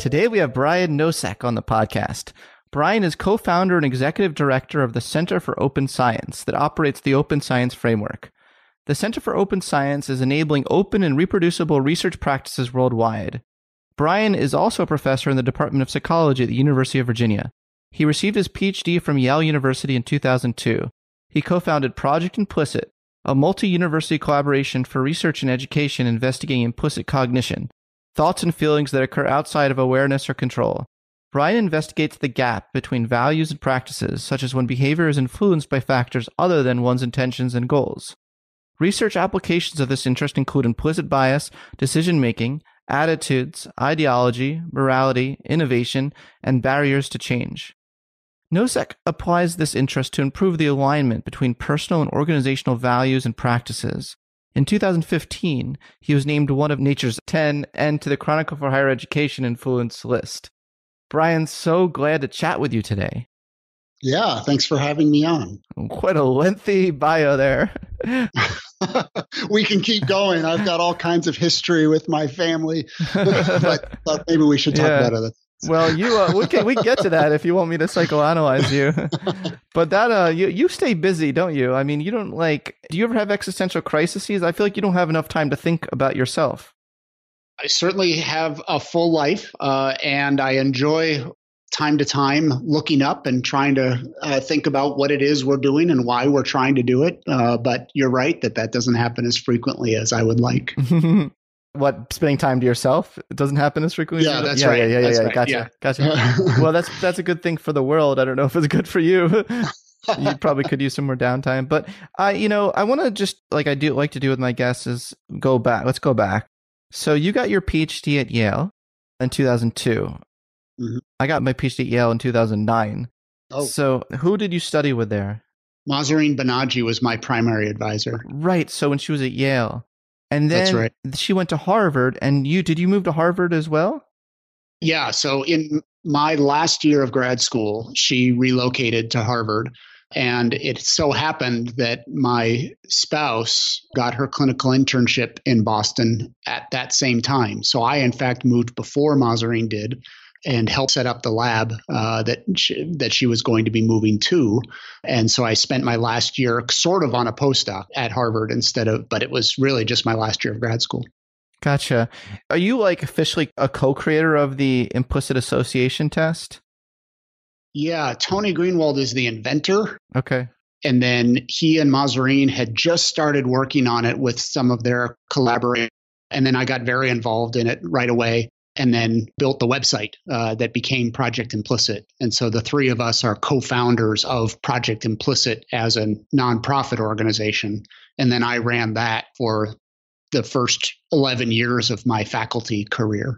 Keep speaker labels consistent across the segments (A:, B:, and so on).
A: Today we have Brian Nosek on the podcast. Brian is co founder and executive director of the Center for Open Science that operates the Open Science Framework. The Center for Open Science is enabling open and reproducible research practices worldwide. Brian is also a professor in the Department of Psychology at the University of Virginia. He received his PhD from Yale University in 2002. He co founded Project Implicit, a multi university collaboration for research and education investigating implicit cognition, thoughts and feelings that occur outside of awareness or control. Brian investigates the gap between values and practices, such as when behavior is influenced by factors other than one's intentions and goals. Research applications of this interest include implicit bias, decision making, attitudes, ideology, morality, innovation, and barriers to change. Nosek applies this interest to improve the alignment between personal and organizational values and practices. In 2015, he was named one of Nature's 10 and to the Chronicle for Higher Education Influence list. Brian, so glad to chat with you today.
B: Yeah, thanks for having me on.
A: Quite a lengthy bio there.
B: we can keep going. I've got all kinds of history with my family, but, but maybe we should talk yeah. about it.
A: Well, you uh, we can we get to that if you want me to psychoanalyze you. but that uh you you stay busy, don't you? I mean, you don't like do you ever have existential crises? I feel like you don't have enough time to think about yourself.
B: I certainly have a full life uh, and I enjoy time to time looking up and trying to uh, think about what it is we're doing and why we're trying to do it. Uh, but you're right that that doesn't happen as frequently as I would like.
A: what spending time to yourself it doesn't happen as frequently.
B: Yeah, that's
A: yeah,
B: right.
A: Yeah, yeah,
B: that's
A: yeah.
B: Right.
A: Gotcha,
B: yeah.
A: gotcha. well, that's that's a good thing for the world. I don't know if it's good for you. you probably could use some more downtime, but I, you know, I want to just like I do like to do with my guests is go back. Let's go back. So you got your PhD at Yale in 2002. Mm-hmm. I got my PhD at Yale in 2009. Oh. So who did you study with there?
B: Mahzarin Banaji was my primary advisor.
A: Right. So when she was at Yale, and then right. she went to Harvard. And you did you move to Harvard as well?
B: Yeah. So in my last year of grad school, she relocated to Harvard. And it so happened that my spouse got her clinical internship in Boston at that same time. So I, in fact, moved before Mahzarin did and help set up the lab uh, that she, that she was going to be moving to. And so I spent my last year sort of on a postdoc at Harvard instead of, but it was really just my last year of grad school.
A: Gotcha. Are you like officially a co-creator of the implicit association test?
B: Yeah, Tony Greenwald is the inventor.
A: Okay.
B: And then he and Mahzarin had just started working on it with some of their collaborators And then I got very involved in it right away and then built the website uh, that became Project Implicit. And so the three of us are co founders of Project Implicit as a nonprofit organization. And then I ran that for the first 11 years of my faculty career.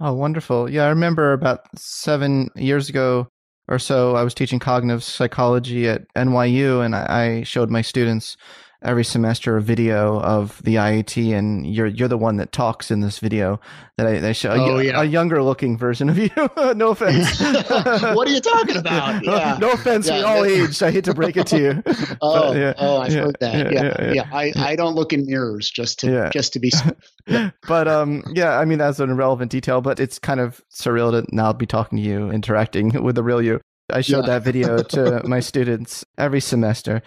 A: Oh, wonderful. Yeah, I remember about seven years ago or so, I was teaching cognitive psychology at NYU, and I showed my students every semester a video of the IAT, and you're you're the one that talks in this video that I, I show
B: oh,
A: a,
B: yeah.
A: a, younger looking version of you. no offense.
B: what are you talking about?
A: Yeah. No, offense. Yeah, we all aged. I hate to break it to you.
B: oh, yeah, oh, I've heard that. Yeah, yeah. I, I don't look in mirrors just to just to be.
A: but um, yeah. I mean that's an irrelevant detail, but it's kind of surreal to now be talking to you, interacting with the real you. I showed that video to my students every semester.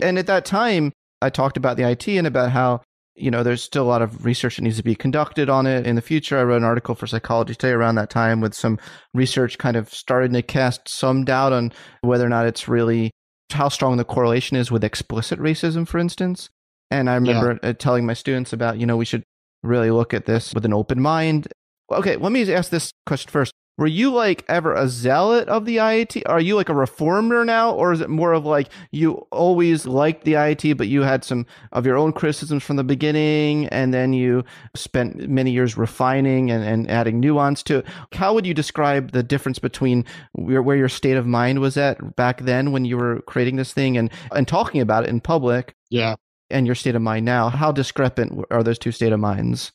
A: And at that time, I talked about the IT and about how you know there's still a lot of research that needs to be conducted on it in the future. I wrote an article for Psychology Today around that time with some research kind of starting to cast some doubt on whether or not it's really how strong the correlation is with explicit racism, for instance. And I remember yeah. telling my students about you know we should really look at this with an open mind. Okay, let me ask this question first were you like ever a zealot of the IAT? Are you like a reformer now, or is it more of like you always liked the IAT, but you had some of your own criticisms from the beginning, and then you spent many years refining and, and adding nuance to it? How would you describe the difference between where, where your state of mind was at back then when you were creating this thing and and talking about it in public?
B: Yeah.
A: And your state of mind now, how discrepant are those two state of minds?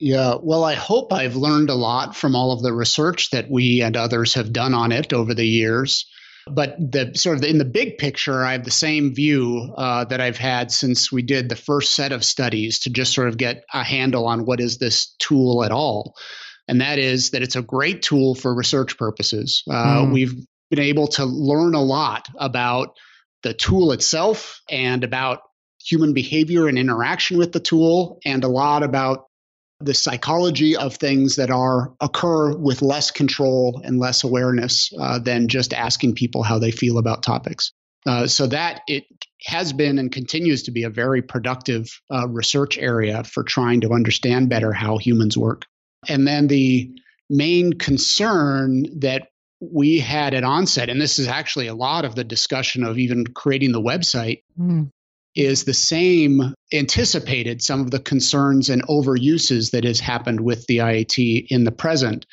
B: Yeah, well, I hope I've learned a lot from all of the research that we and others have done on it over the years. But the sort of the, in the big picture, I have the same view uh, that I've had since we did the first set of studies to just sort of get a handle on what is this tool at all. And that is that it's a great tool for research purposes. Uh, mm. We've been able to learn a lot about the tool itself and about human behavior and interaction with the tool, and a lot about the psychology of things that are occur with less control and less awareness uh, than just asking people how they feel about topics. Uh, so that it has been and continues to be a very productive uh, research area for trying to understand better how humans work. And then the main concern that we had at onset, and this is actually a lot of the discussion of even creating the website, mm is the same anticipated some of the concerns and overuses that has happened with the IAT in the present.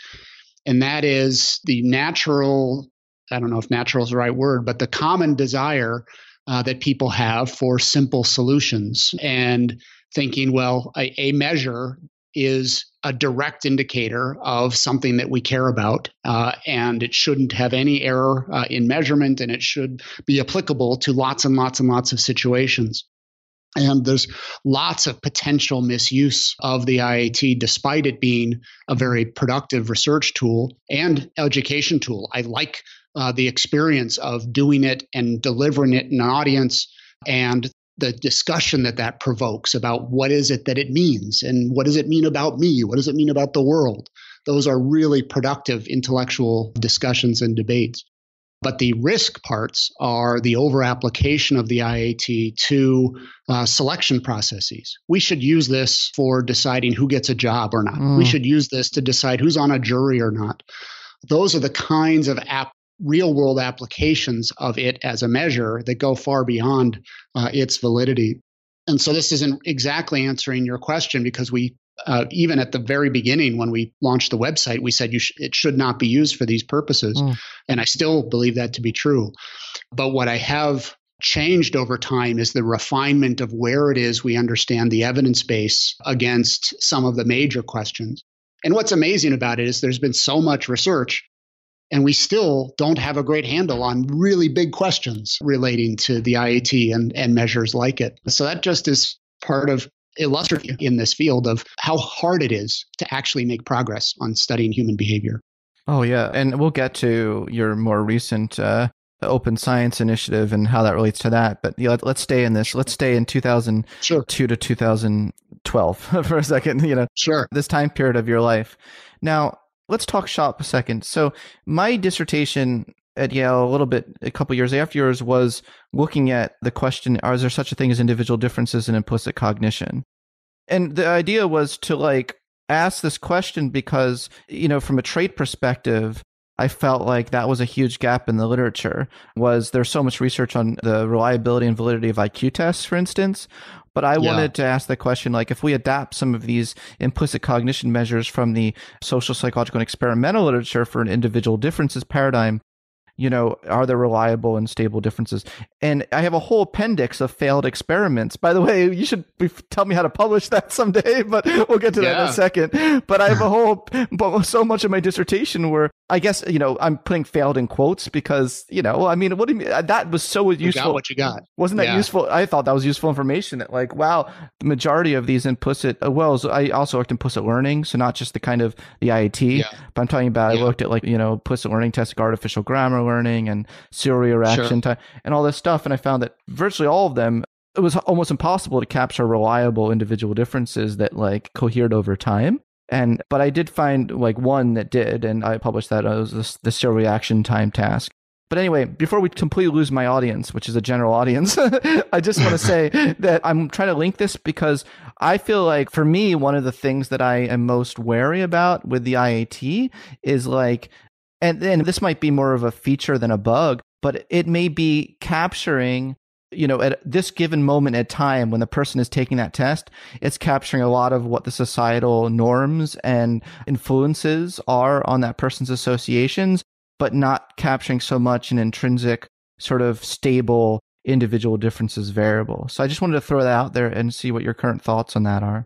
B: And that is the natural, I don't know if natural is the right word, but the common desire uh, that people have for simple solutions and thinking, well, a, a measure is a direct indicator of something that we care about, uh, and it shouldn't have any error uh, in measurement, and it should be applicable to lots and lots and lots of situations. And there's lots of potential misuse of the IAT, despite it being a very productive research tool and education tool. I like uh, the experience of doing it and delivering it in an audience and the discussion that that provokes about what is it that it means and what does it mean about me? What does it mean about the world? Those are really productive intellectual discussions and debates. But the risk parts are the over application of the IAT to uh, selection processes. We should use this for deciding who gets a job or not. Mm. We should use this to decide who's on a jury or not. Those are the kinds of app real world applications of it as a measure that go far beyond uh, its validity. And so this isn't exactly answering your question because we, uh, even at the very beginning when we launched the website, we said sh- it should not be used for these purposes. Mm. And I still believe that to be true. But what I have changed over time is the refinement of where it is we understand the evidence base against some of the major questions. And what's amazing about it is there's been so much research and we still don't have a great handle on really big questions relating to the IAT and, and measures like it. So that just is part of illustrative in this field of how hard it is to actually make progress on studying human behavior.
A: Oh, yeah. And we'll get to your more recent uh, open science initiative and how that relates to that. But yeah, let, us stay in this. Let's stay in 2002 sure. to 2012 for a second, you know,
B: sure.
A: this time period of your life. Now, let's talk shop a second. So my dissertation at Yale a little bit a couple years after yours was looking at the question: Are there such a thing as individual differences in implicit cognition? And the idea was to like ask this question because, you know, from a trait perspective, I felt like that was a huge gap in the literature was there's so much research on the reliability and validity of IQ tests, for instance. But I yeah. wanted to ask the question like if we adapt some of these implicit cognition measures from the social psychological and experimental literature for an individual differences paradigm, you know, are there reliable and stable differences? And I have a whole appendix of failed experiments. By the way, you should be, tell me how to publish that someday, but we'll get to yeah. that in a second. But I have a whole, but so much of my dissertation where I guess, you know, I'm putting failed in quotes because, you know, I mean, what do you mean? That was so useful. You
B: got what you got.
A: Wasn't that yeah. useful? I thought that was useful information that like, wow, the majority of these implicit, uh, well, I also looked at implicit learning. So not just the kind of the IAT, yeah. but I'm talking about, I looked at like, you know, implicit learning tests, like artificial grammar learning and serial reaction sure. time and all this stuff. And I found that virtually all of them, it was almost impossible to capture reliable individual differences that like cohered over time. And but I did find like one that did, and I published that as the, the serial reaction time task. But anyway, before we completely lose my audience, which is a general audience, I just want to say that I'm trying to link this because I feel like for me, one of the things that I am most wary about with the IAT is like and then this might be more of a feature than a bug, but it may be capturing you know at this given moment at time when the person is taking that test it's capturing a lot of what the societal norms and influences are on that person's associations but not capturing so much an intrinsic sort of stable individual differences variable. So i just wanted to throw that out there and see what your current thoughts on that are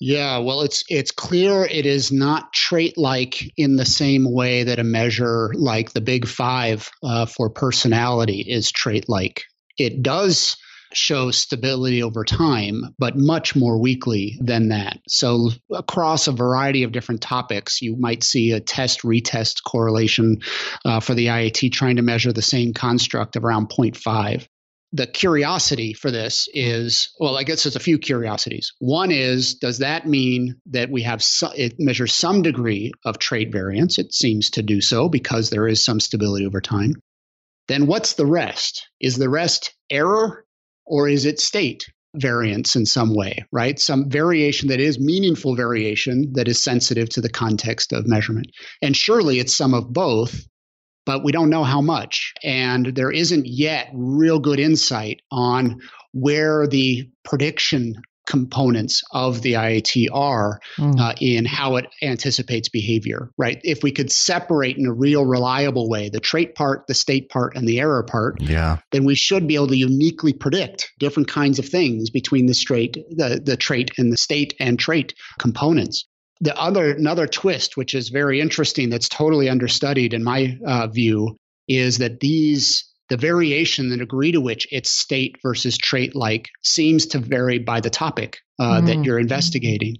B: yeah, well, it's it's clear it is not trait-like in the same way that a measure like the Big Five uh, for personality is trait-like. It does show stability over time, but much more weakly than that. So, across a variety of different topics, you might see a test retest correlation uh, for the IAT trying to measure the same construct of around 0.5 the curiosity for this is well i guess there's a few curiosities. One is does that mean that we have so, it measures some degree of trait variance? It seems to do so because there is some stability over time. Then what's the rest? Is the rest error or is it state variance in some way right? Some variation that is meaningful variation that is sensitive to the context of measurement. And surely it's some of both but we don't know how much. And there isn't yet real good insight on where the prediction components of the IAT are mm. uh, in how it anticipates behavior, right? If we could separate in a real reliable way the trait part, the state part, and the error part,
A: yeah.
B: then we should be able to uniquely predict different kinds of things between the straight, the, the trait and the state and trait components the other another twist, which is very interesting, that's totally understudied in my uh, view, is that these the variation, the degree to which it's state versus trait like, seems to vary by the topic uh, mm. that you're investigating.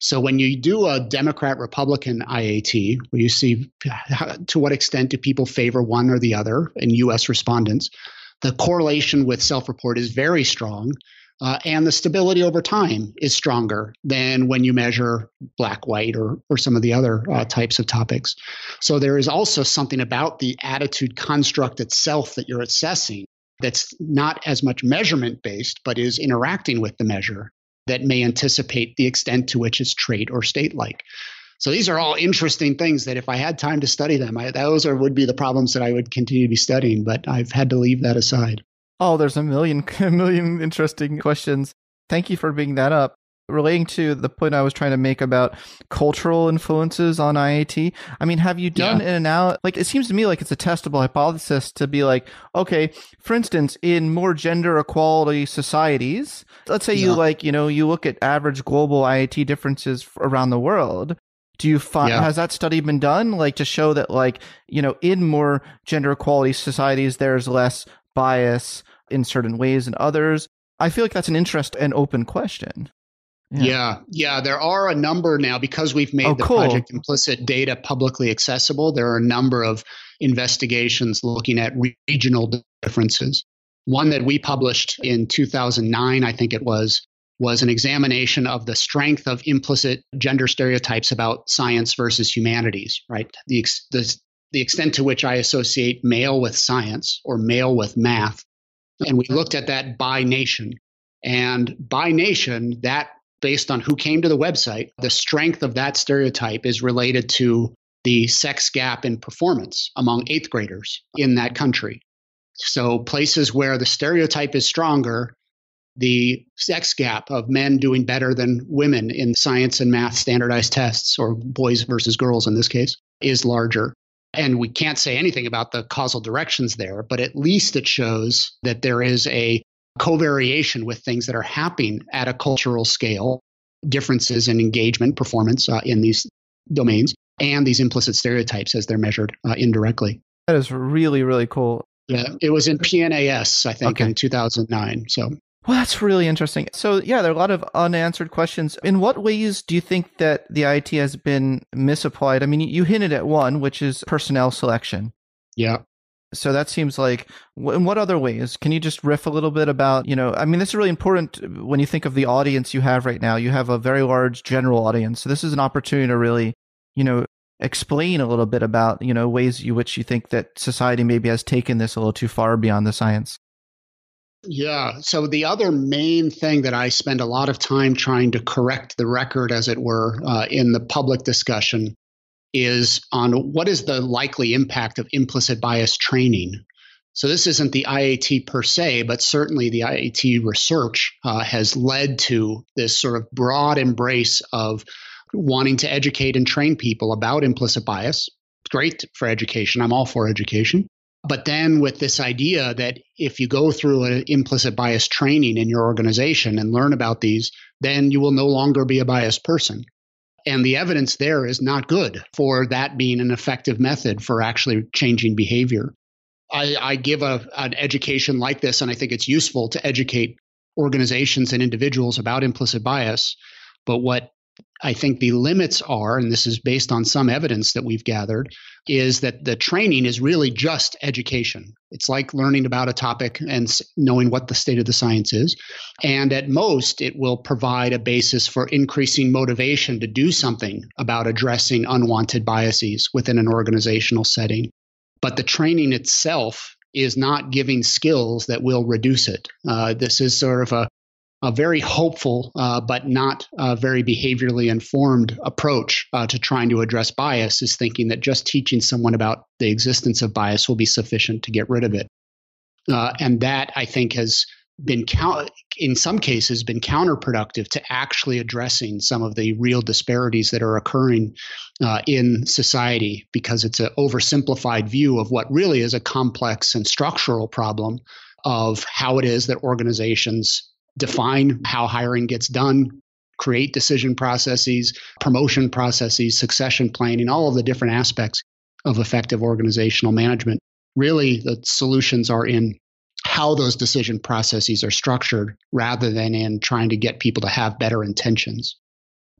B: So when you do a Democrat Republican IAT, where you see to what extent do people favor one or the other in U.S. respondents, the correlation with self-report is very strong. Uh, and the stability over time is stronger than when you measure black, white, or, or some of the other uh, types of topics. So there is also something about the attitude construct itself that you're assessing that's not as much measurement based, but is interacting with the measure that may anticipate the extent to which it's trait or state like. So these are all interesting things that if I had time to study them, I, those are, would be the problems that I would continue to be studying, but I've had to leave that aside.
A: Oh, there's a million, a million interesting questions. Thank you for bringing that up. Relating to the point I was trying to make about cultural influences on IAT, I mean, have you done yeah. an analysis? Like, it seems to me like it's a testable hypothesis to be like, okay, for instance, in more gender equality societies, let's say yeah. you like, you know, you look at average global IAT differences around the world. Do you find yeah. has that study been done, like to show that, like, you know, in more gender equality societies, there's less bias in certain ways and others? I feel like that's an interest and open question.
B: Yeah. yeah. yeah, There are a number now because we've made
A: oh,
B: the
A: cool.
B: project implicit data publicly accessible. There are a number of investigations looking at regional differences. One that we published in 2009, I think it was, was an examination of the strength of implicit gender stereotypes about science versus humanities, right? The, the, the extent to which I associate male with science or male with math and we looked at that by nation. And by nation, that based on who came to the website, the strength of that stereotype is related to the sex gap in performance among eighth graders in that country. So, places where the stereotype is stronger, the sex gap of men doing better than women in science and math standardized tests, or boys versus girls in this case, is larger. And we can't say anything about the causal directions there, but at least it shows that there is a covariation with things that are happening at a cultural scale, differences in engagement, performance uh, in these domains, and these implicit stereotypes as they're measured uh, indirectly.
A: That is really, really cool.
B: Yeah, it was in PNAS, I think, okay. in 2009. So
A: well, that's really interesting. So, yeah, there are a lot of unanswered questions. In what ways do you think that the IT has been misapplied? I mean, you hinted at one, which is personnel selection.
B: Yeah.
A: So that seems like, in what other ways? Can you just riff a little bit about, you know, I mean, this is really important uh, when you think of the audience you have right now. You have a very large general audience. So this is an opportunity to really, you know, explain a little bit about, you know, ways you which you think that society maybe has taken this a little too far beyond the science.
B: Yeah. So the other main thing that I spend a lot of time trying to correct the record, as it were, uh, in the public discussion is on what is the likely impact of implicit bias training. So this isn't the IAT per se, but certainly the IAT research uh, has led to this sort of broad embrace of wanting to educate and train people about implicit bias. Great for education. I'm all for education. But then with this idea that if you go through an implicit bias training in your organization and learn about these, then you will no longer be a biased person. And the evidence there is not good for that being an effective method for actually changing behavior. I, I give a, an education like this, and I think it's useful to educate organizations and individuals about implicit bias. But what I think the limits are, and this is based on some evidence that we've gathered, is that the training is really just education. It's like learning about a topic and knowing what the state of the science is. And at most, it will provide a basis for increasing motivation to do something about addressing unwanted biases within an organizational setting. But the training itself is not giving skills that will reduce it. Uh, this is sort of a a very hopeful uh, but not very behaviorally informed approach uh, to trying to address bias is thinking that just teaching someone about the existence of bias will be sufficient to get rid of it. Uh, and that I think has been count- in some cases been counterproductive to actually addressing some of the real disparities that are occurring uh, in society because it's an oversimplified view of what really is a complex and structural problem of how it is that organizations define how hiring gets done, create decision processes, promotion processes, succession planning, all of the different aspects of effective organizational management. Really, the solutions are in how those decision processes are structured rather than in trying to get people to have better intentions.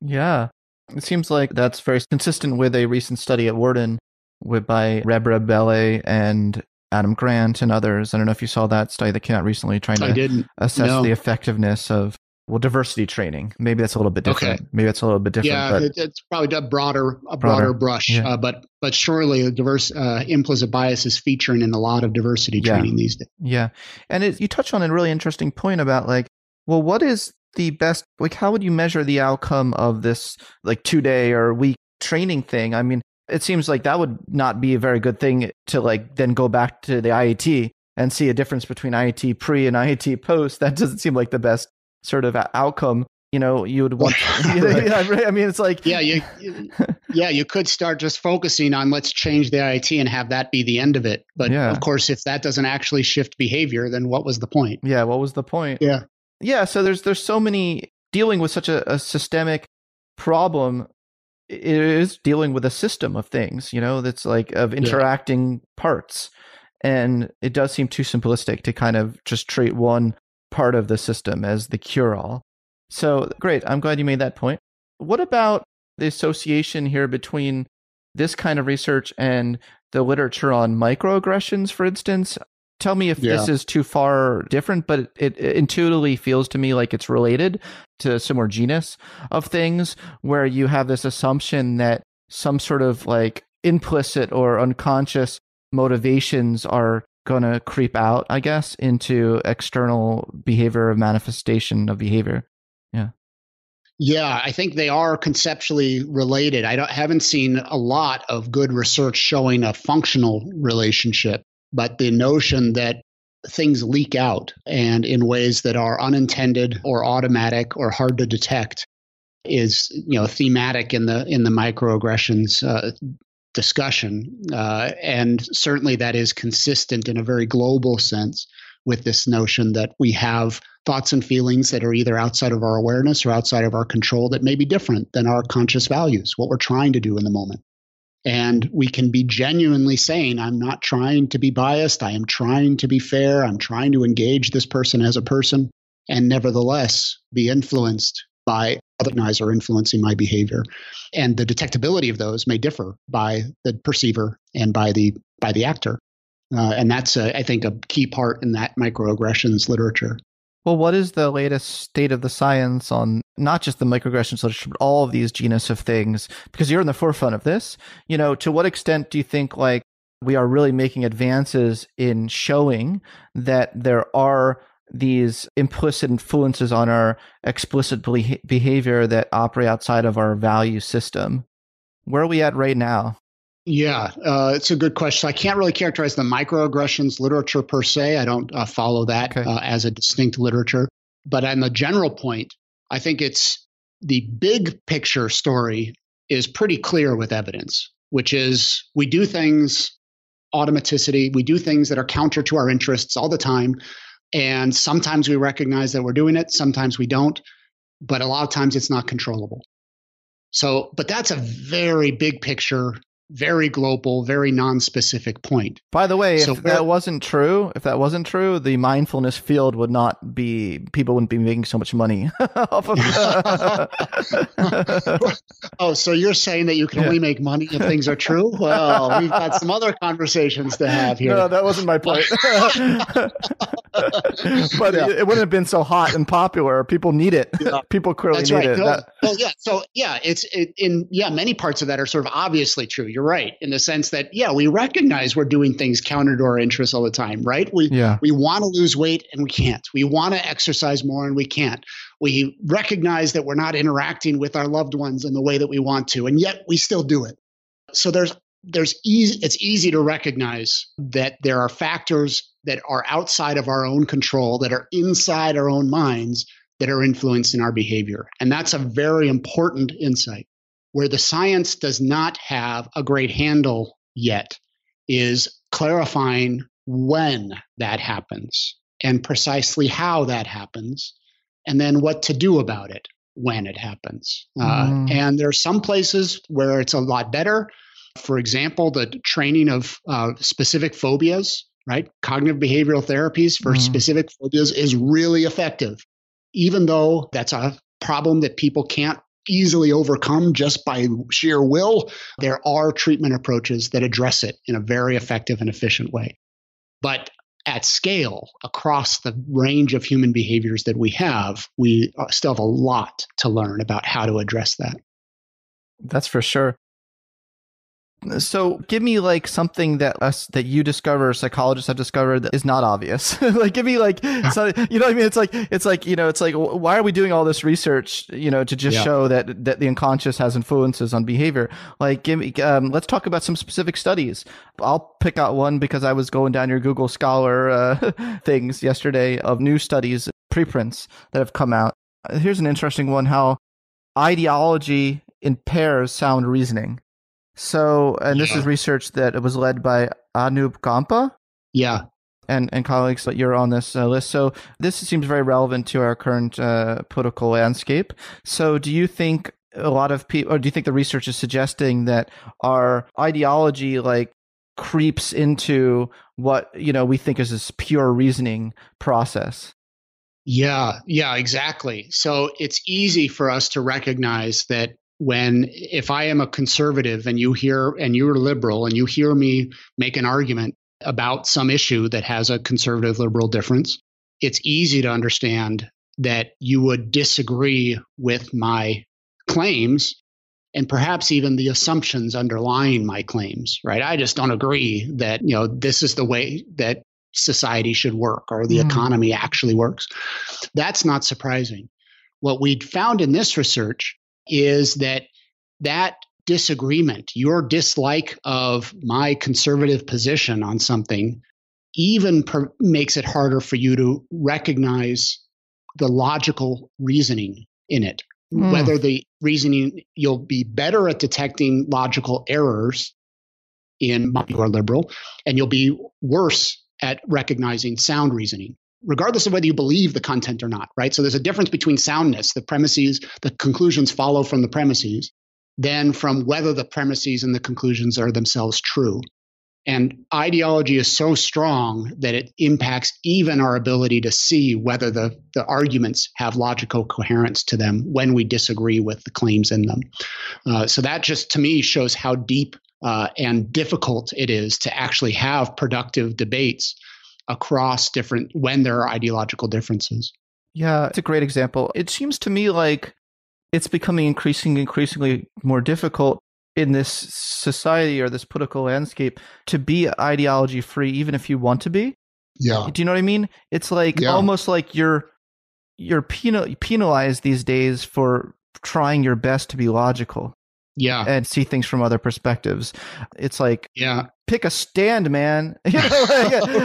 A: Yeah. It seems like that's very consistent with a recent study at Wharton by Rebra Belli and Adam Grant and others. I don't know if you saw that study that came out recently trying to assess no. the effectiveness of well diversity training. Maybe that's a little bit different. Okay. Maybe that's a little bit different.
B: Yeah, it, it's probably a broader a broader, broader brush. Yeah. Uh, but but surely a diverse uh, implicit bias is featuring in a lot of diversity training
A: yeah.
B: these days.
A: Yeah, and it, you touch on a really interesting point about like, well, what is the best like how would you measure the outcome of this like two day or week training thing? I mean, it seems like that would not be a very good thing to like then go back to the IAT and see a difference between IAT pre and IAT post. That doesn't seem like the best sort of outcome. You know, you would want. you know, I mean, it's like
B: yeah, you, yeah, you could start just focusing on let's change the IAT and have that be the end of it. But yeah. of course, if that doesn't actually shift behavior, then what was the point?
A: Yeah, what was the point?
B: Yeah,
A: yeah. So there's there's so many dealing with such a, a systemic problem it is dealing with a system of things, you know, that's like of interacting yeah. parts. And it does seem too simplistic to kind of just treat one part of the system as the cure all. So great. I'm glad you made that point. What about the association here between this kind of research and the literature on microaggressions, for instance? Tell me if yeah. this is too far different, but it, it, intuitively feels to me like it's related to a similar genus of things where you have this assumption that some sort of like implicit or unconscious motivations are going to creep out, I guess, into external behavior of manifestation of behavior. Yeah.
B: Yeah, I think they are conceptually related. I haven't seen a lot of good research showing a functional relationship, but the notion that things leak out and in ways that are unintended or automatic or hard to detect is you know thematic in the in the microaggressions uh, discussion. Uh, and certainly that is consistent in a very global sense with this notion that we have thoughts and feelings that are either outside of our awareness or outside of our control that may be different than our conscious values what we're trying to do in the moment and we can be genuinely saying, I'm not trying to be biased. I am trying to be fair. I'm trying to engage this person as a person, and nevertheless be influenced by otherness or influencing my behavior. And the detectability of those may differ by the perceiver and by the by the actor. Uh, and that's, a, I think, a key part in that microaggressions literature.
A: Well, what is the latest state of the science on not just the microaggressions literature, but all of these genus of things? Because you're in the forefront of this. You know, to what extent do you think like we are really making advances in showing that there are these implicit influences on our explicit behavior that operate outside of our value system? Where are we at right now?
B: Yeah, uh, it's a good question. I can't really characterize the microaggressions literature per se. I don't uh, follow that okay. uh, as a distinct literature. But on the general point, I think it's the big picture story is pretty clear with evidence, which is we do things automaticity, we do things that are counter to our interests all the time. And sometimes we recognize that we're doing it, sometimes we don't. But a lot of times it's not controllable. So, but that's a very big picture very global, very non-specific point.
A: By the way, so if that wasn't true, if that wasn't true, the mindfulness field would not be people wouldn't be making so much money off of
B: Oh, so you're saying that you can yeah. only make money if things are true? Well, we've got some other conversations to have here.
A: No, that wasn't my point. but yeah. it, it, wouldn't have been so hot and popular. People need it. Yeah. People clearly That's need right. it.
B: No, that, well, yeah. So yeah, it's it, in yeah, many parts of that are sort of obviously true you're right in the sense that yeah, we recognize we're doing things counter to our interests all the time, right? We yeah. we want to lose weight and we can't. We want to exercise more and we can't. We recognize that we're not interacting with our loved ones in the way that we want to, and yet we still do it. So there's there's easy it's easy to recognize that there are factors that are outside of our own control that are inside our own minds that are influencing our behavior and that's a very important insight where the science does not have a great handle yet is clarifying when that happens and precisely how that happens, and then what to do about it when it happens. Uh, mm. Uh, and there are some places where it's a lot better. For example, the training of uh, specific phobias, right? Cognitive behavioral therapies for mm. specific phobias is really effective, even though that's a problem that people can't easily overcome just by sheer will, there are treatment approaches that address it in a very effective and efficient way. But at scale, across the range of human behaviors that we have, we uh, still have a lot to learn about how to address that.
A: That's for sure. So give me like something that us that you discover, psychologists have discovered that is not obvious. like give me like so you know what I mean? It's like it's like you know it's like why are we doing all this research you know to just yeah. show that that the unconscious has influences on behavior? Like give me um, let's talk about some specific studies. I'll pick out one because I was going down your Google Scholar uh, things yesterday of new studies preprints that have come out. Here's an interesting one: how ideology impairs sound reasoning. So, and this yeah. is research that was led by Anup Gampa.
B: Yeah.
A: And, and colleagues that you're on this uh, list. So this seems very relevant to our current uh, political landscape. So do you think a lot of people, or do you think the research is suggesting that our ideology like creeps into what you know we think is this pure reasoning process?
B: Yeah, yeah, exactly. So it's easy for us to recognize that when if I am a conservative and you hear and you're liberal and you hear me make an argument about some issue that has a conservative liberal difference, it's easy to understand that you would disagree with my claims and perhaps even the assumptions underlying my claims, right? I just don't agree that, you know, this is the way that society should work or the mm. economy actually works. That's not surprising. what we found in this research is that that disagreement, your dislike of my conservative position on something, even per- makes it harder for you to recognize the logical reasoning in it. Mm. Whether the reasoning, you'll be better at detecting logical errors in your liberal, and you'll be worse at recognizing sound reasoning regardless of whether you believe the content or not, right? So there's a difference between soundness, the premises, the conclusions follow from the premises, than from whether the premises and the conclusions are themselves true. And ideology is so strong that it impacts even our ability to see whether the, the arguments have logical coherence to them when we disagree with the claims in them. Uh, so that just to me shows how deep uh, and difficult it is to actually have productive debates across different when there are ideological differences.
A: Yeah, it's a great example. It seems to me like it's becoming increasingly increasingly more difficult in this society or this political landscape to be ideology free even if you want to be.
B: Yeah.
A: Do you know what I mean? It's like yeah. almost like you're you're penal, penalized these days for trying your best to be logical
B: yeah
A: and see things from other perspectives it's like
B: yeah
A: pick a stand man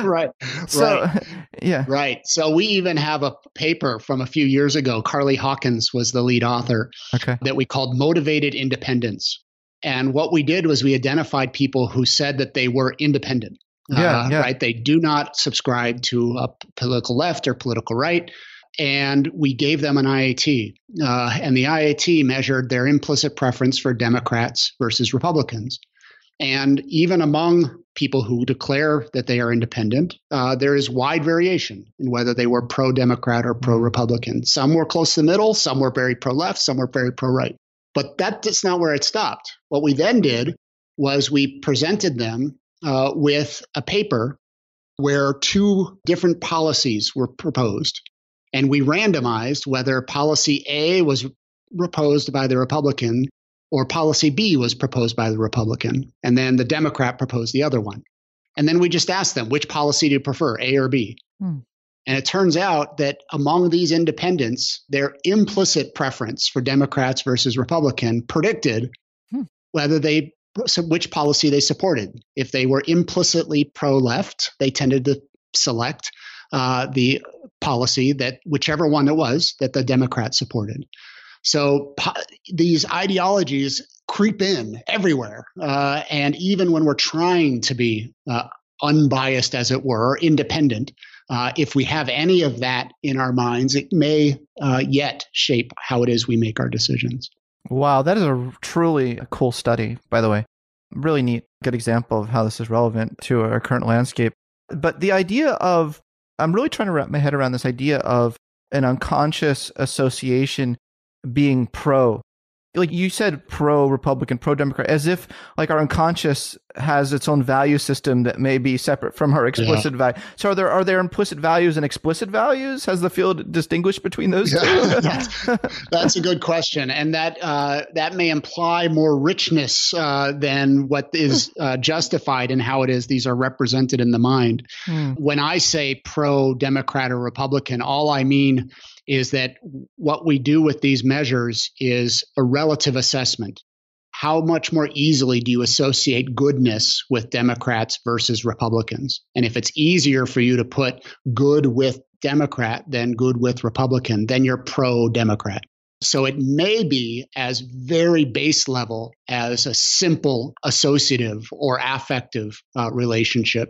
B: right
A: so
B: right.
A: yeah
B: right so we even have a paper from a few years ago Carlee Hawkins was the lead author
A: okay.
B: that we called motivated independence and what we did was we identified people who said that they were independent
A: yeah, uh, yeah.
B: right they do not subscribe to a political left or political right and we gave them an IAT. Uh, and the IAT measured their implicit preference for Democrats versus Republicans. And even among people who declare that they are independent, uh, there is wide variation in whether they were pro Democrat or pro Republican. Some were close to the middle, some were very pro left, some were very pro right. But that's not where it stopped. What we then did was we presented them uh, with a paper where two different policies were proposed and we randomized whether policy A was proposed by the Republican or policy B was proposed by the Republican. And then the Democrat proposed the other one. And then we just asked them, which policy do you prefer, A or B? Hmm. And it turns out that among these independents, their implicit preference for Democrats versus Republican predicted hmm. whether they which policy they supported. If they were implicitly pro left, they tended to select uh, the policy that whichever one it was that the Democrats supported. So po- these ideologies creep in everywhere, uh, and even when we're trying to be uh, unbiased, as it were, independent, uh, if we have any of that in our minds, it may uh, yet shape how it is we make our decisions.
A: Wow, that is a truly cool study, by the way. Really neat, good example of how this is relevant to our current landscape. But the idea of I'm really trying to wrap my head around this idea of an unconscious association being pro like you said pro republican pro democrat as if like our unconscious has its own value system that may be separate from our explicit yeah. value. So are there are there implicit values and explicit values? Has the field distinguished between those yeah,
B: two? That's, that's, a good question and that uh, that may imply more richness uh, than what is uh, justified in how it is these are represented in the mind. Hmm. when i say pro democrat or republican all i mean is that what we do with these measures is a relative assessment. How much more easily do you associate goodness with Democrats versus Republicans? And if it's easier for you to put good with Democrat than good with Republican, then you're pro Democrat. So it may be as very base level as a simple associative or affective uh, relationship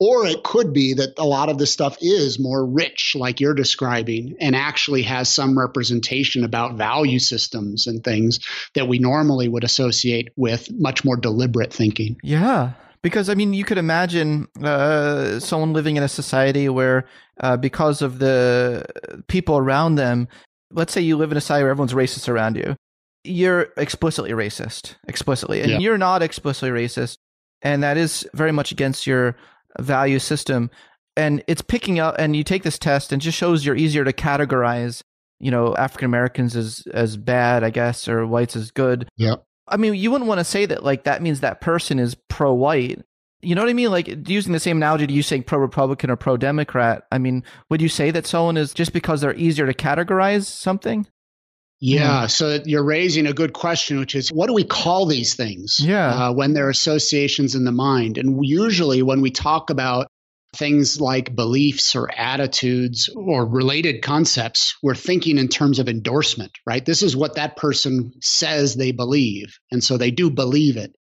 B: or it could be that a lot of this stuff is more rich, like you're describing, and actually has some representation about value systems and things that we normally would associate with much more deliberate thinking.
A: Yeah. Because, I mean, you could imagine uh, someone living in a society where, uh, because of the people around them, let's say you live in a society where everyone's racist around you, you're explicitly racist, explicitly, and yeah. you're not explicitly racist. And that is very much against your value system and it's picking up and you take this test and just shows you're easier to categorize you know african americans as as bad i guess or whites as good
B: yeah
A: i mean you wouldn't want to say that like that means that person is pro white You know what I mean? Like using the same analogy to you saying pro Republican or pro Democrat. I mean, would you say that someone is just because they're easier to categorize something?
B: Yeah, so you're raising a good question, which is what do we call these things?
A: Yeah.
B: Uh, when there are associations in the mind. And usually when we talk about things like beliefs or attitudes or related concepts, we're thinking in terms of endorsement, right? This is what that person says they believe. And so they do believe it.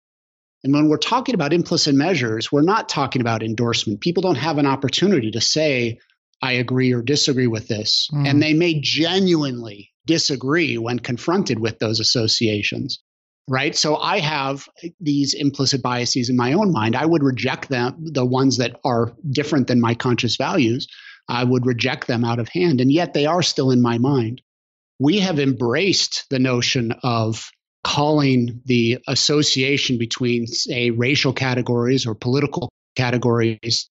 B: And when we're talking about implicit measures, we're not talking about endorsement. People don't have an opportunity to say, I agree or disagree with this. Mm. And they may genuinely disagree when confronted with those associations right? So I have these implicit biases in my own mind. I would reject them, the ones that are different than my conscious values. I would reject them out of hand, and yet they are still in my mind. We have embraced the notion of calling the association between, say, racial categories or political categories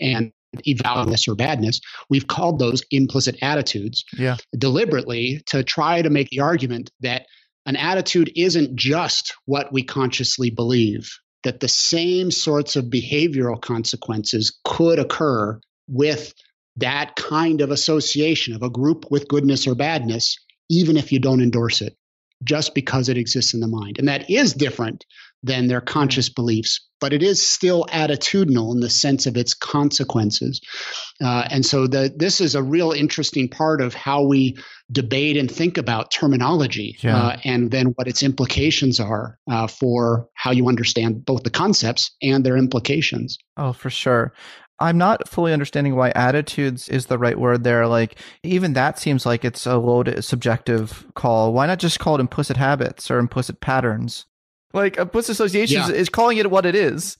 B: and evaluateness or badness. We've called those implicit attitudes
A: yeah.
B: deliberately to try to make the argument that an attitude isn't just what we consciously believe, that the same sorts of behavioral consequences could occur with that kind of association of a group with goodness or badness, even if you don't endorse it, just because it exists in the mind. And that is different than their conscious beliefs, but it is still attitudinal in the sense of its consequences. Uh, and so the, this is a real interesting part of how we debate and think about terminology yeah. uh, and then what its implications are uh, for how you understand both the concepts and their implications.
A: Oh, for sure. I'm not fully understanding why attitudes is the right word there. Like, even that seems like it's a loaded subjective call. Why not just call it implicit habits or implicit patterns? Like a implicit associations yeah. is calling it what it is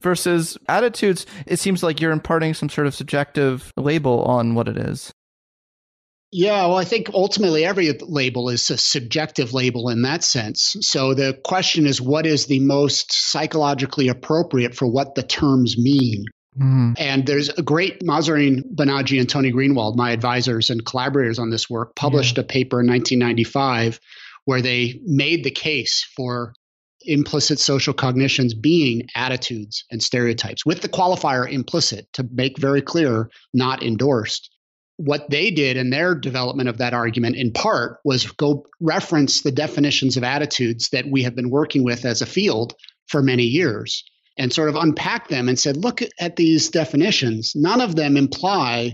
A: versus attitudes. It seems like you're imparting some sort of subjective label on what it is.
B: Yeah, well, I think ultimately every label is a subjective label in that sense. So the question is what is the most psychologically appropriate for what the terms mean? Mm-hmm. And there's a great Mahzarin Banaji and Tony Greenwald, my advisors and collaborators on this work, published yeah. a paper in 1995 where they made the case for implicit social cognitions being attitudes and stereotypes with the qualifier implicit to make very clear, not endorsed. What they did in their development of that argument, in part, was go reference the definitions of attitudes that we have been working with as a field for many years and sort of unpack them and said, look at these definitions. None of them imply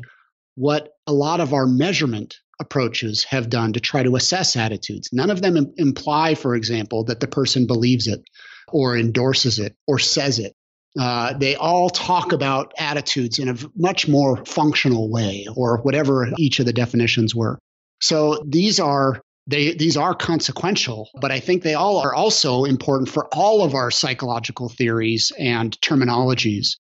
B: what a lot of our measurement approaches have done to try to assess attitudes. None of them Im- imply, for example, that the person believes it or endorses it or says it. Uh, they all talk about attitudes in a much more functional way or whatever each of the definitions were. So these are they these are consequential, but I think they all are also important for all of our psychological theories and terminologies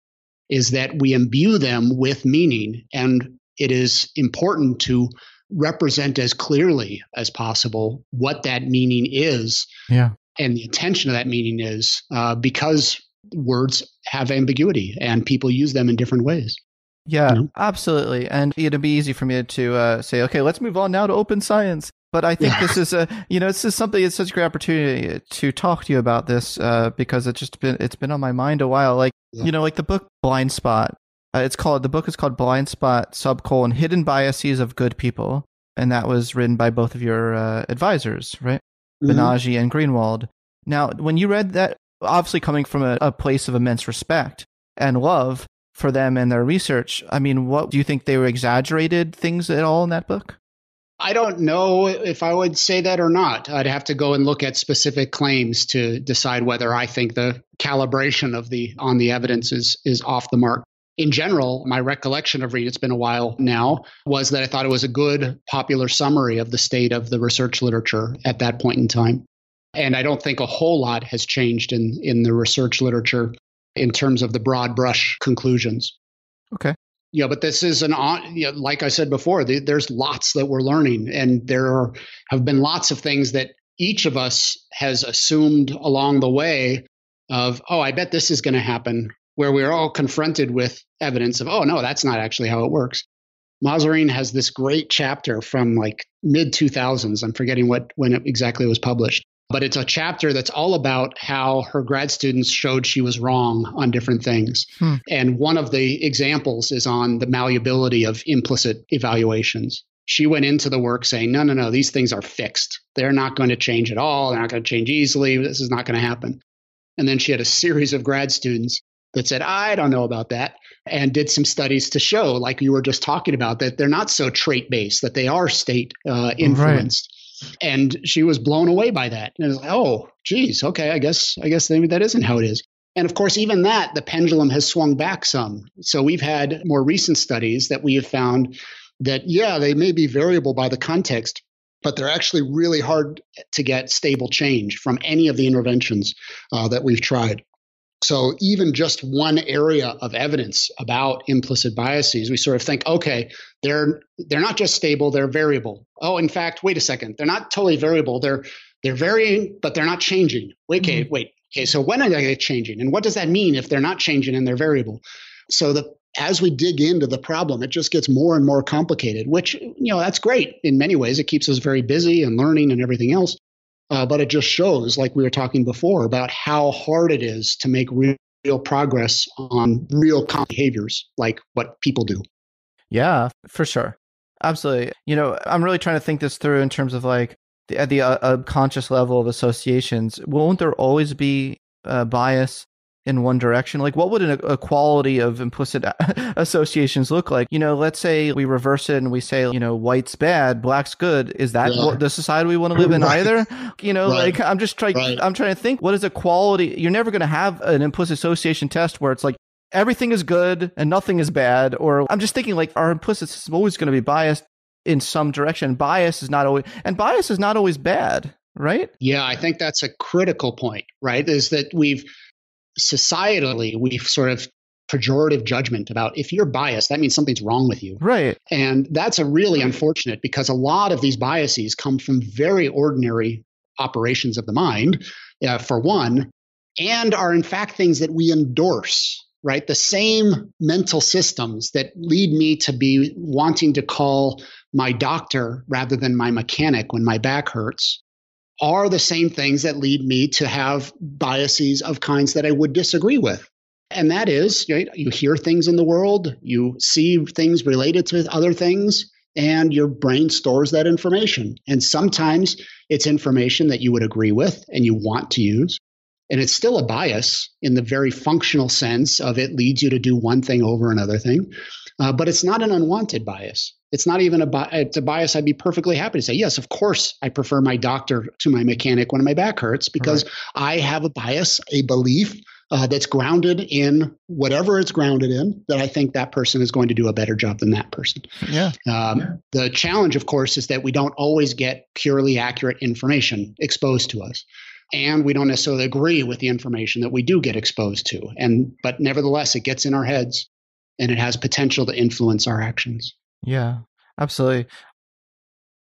B: is that we imbue them with meaning and it is important to represent as clearly as possible what that meaning is
A: yeah.
B: and the intention of that meaning is uh, because words have ambiguity and people use them in different ways.
A: Yeah, you know? absolutely. And it'd be easy for me to uh, say, okay, let's move on now to open science. But I think yeah. this is a, you know, this is something. It's such a great opportunity to talk to you about this uh, because it's just been it's been on my mind a while. Like, yeah. you know, like the book Blind Spot uh, it's called the book is called Blind Spot subcolon Hidden Biases of Good People, and that was written by both of your uh, advisors, right, mm and Greenwald. Now, when you read that, obviously coming from a, a place of immense respect and love for them and their research, I mean, what do you think they were exaggerated things at all in that book?
B: I don't know if I would say that or not. I'd have to go and look at specific claims to decide whether I think the calibration of the on the evidence is is off the mark in general, my recollection of Reid, it's been a while now, was that I thought it was a good popular summary of the state of the research literature at that point in time. And I don't think a whole lot has changed in, in the research literature in terms of the broad brush conclusions.
A: Okay.
B: Yeah, but this is an you know, like I said before, the, there's lots that we're learning, and there are, have been lots of things that each of us has assumed along the way of, oh, I bet this is going to happen where we're all confronted with evidence of, oh, no, that's not actually how it works. Mahzarin has this great chapter from like mid 2000s. I'm forgetting what when it exactly was published, But it's a chapter that's all about how her grad students showed she was wrong on different things. Hmm. And one of the examples is on the malleability of implicit evaluations. She went into the work saying, no, no, no, these things are fixed. They're not going to change at all. They're not going to change easily. This is not going to happen. And then she had a series of grad students that said, I don't know about that, and did some studies to show, like you were just talking about, that they're not so trait based, that they are state uh, influenced. Right. And she was blown away by that. And it was like, oh, geez, okay, I guess, I guess maybe that isn't how it is. And of course, even that, the pendulum has swung back some. So we've had more recent studies that we have found that, yeah, they may be variable by the context, but they're actually really hard to get stable change from any of the interventions uh, that we've tried. So even just one area of evidence about implicit biases, we sort of think, okay, they're they're not just stable, they're variable. Oh, in fact, wait a second, they're not totally variable. They're they're varying, but they're not changing. Wait, okay, mm-hmm. wait. Okay, so when are they changing? And what does that mean if they're not changing and they're variable? So the as we dig into the problem, it just gets more and more complicated, which, you know, that's great in many ways. It keeps us very busy and learning and everything else. Uh, but it just shows, like we were talking before, about how hard it is to make real, real progress on real behaviors like what people do.
A: Yeah, for sure. Absolutely. You know, I'm really trying to think this through in terms of like the, at the uh, conscious level of associations. Won't there always be uh, bias in one direction? Like, what would an equality of implicit associations look like? You know, let's say we reverse it and we say, you know, white's bad, black's good. Is that yeah. the society we want to live in right. either? You know, right. like I'm just trying, right. I'm trying to think, what is equality? You're never going to have an implicit association test where it's like everything is good and nothing is bad. Or I'm just thinking like our implicit is always going to be biased in some direction. Bias is not always, and bias is not always bad, right?
B: Yeah, I think that's a critical point, right? Is that we've, societally we've sort of pejorative judgment about if you're biased, that means something's wrong with you.
A: Right.
B: And that's a really unfortunate because a lot of these biases come from very ordinary operations of the mind, uh, for one, and are in fact things that we endorse. Right. The same mental systems that lead me to be wanting to call my doctor rather than my mechanic when my back hurts are the same things that lead me to have biases of kinds that I would disagree with. And that is, right, you hear things in the world, you see things related to other things, and your brain stores that information. And sometimes it's information that you would agree with and you want to use. And it's still a bias in the very functional sense of it leads you to do one thing over another thing. Uh, but it's not an unwanted bias. It's not even a, bi- it's a bias I'd be perfectly happy to say, yes, of course, I prefer my doctor to my mechanic when my back hurts because right. I have a bias, a belief uh, that's grounded in whatever it's grounded in that I think that person is going to do a better job than that person.
A: Yeah. Um,
B: yeah. The challenge, of course, is that we don't always get purely accurate information exposed to us and we don't necessarily agree with the information that we do get exposed to and but nevertheless it gets in our heads and it has potential to influence our actions.
A: Yeah, absolutely.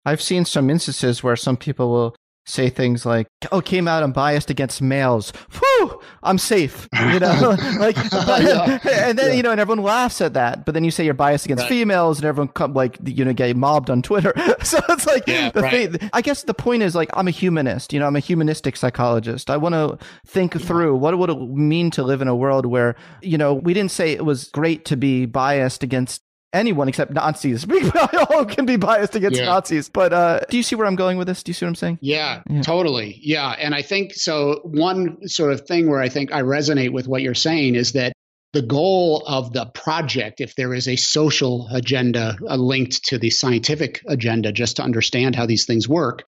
A: I've seen some instances where some people will say things like, "Oh, came out unbiased against males. Whew, I'm safe." You know, like, but, yeah. and then yeah. you know, and everyone laughs at that. But then you say you're biased against right. females, and everyone come like you know get mobbed on Twitter. so it's like yeah, the right. thing. I guess the point is like I'm a humanist. You know, I'm a humanistic psychologist. I want to think through what would it mean to live in a world where you know we didn't say it was great to be biased against anyone except Nazis. We all can be biased against yeah. Nazis. But uh, do you see where I'm going with this? Do you see what I'm saying?
B: Yeah, yeah, totally. Yeah. And I think so. One sort of thing where I think I resonate with what you're saying is that the goal of the project, if there is a social agenda uh, linked to the scientific agenda, just to understand how these things work,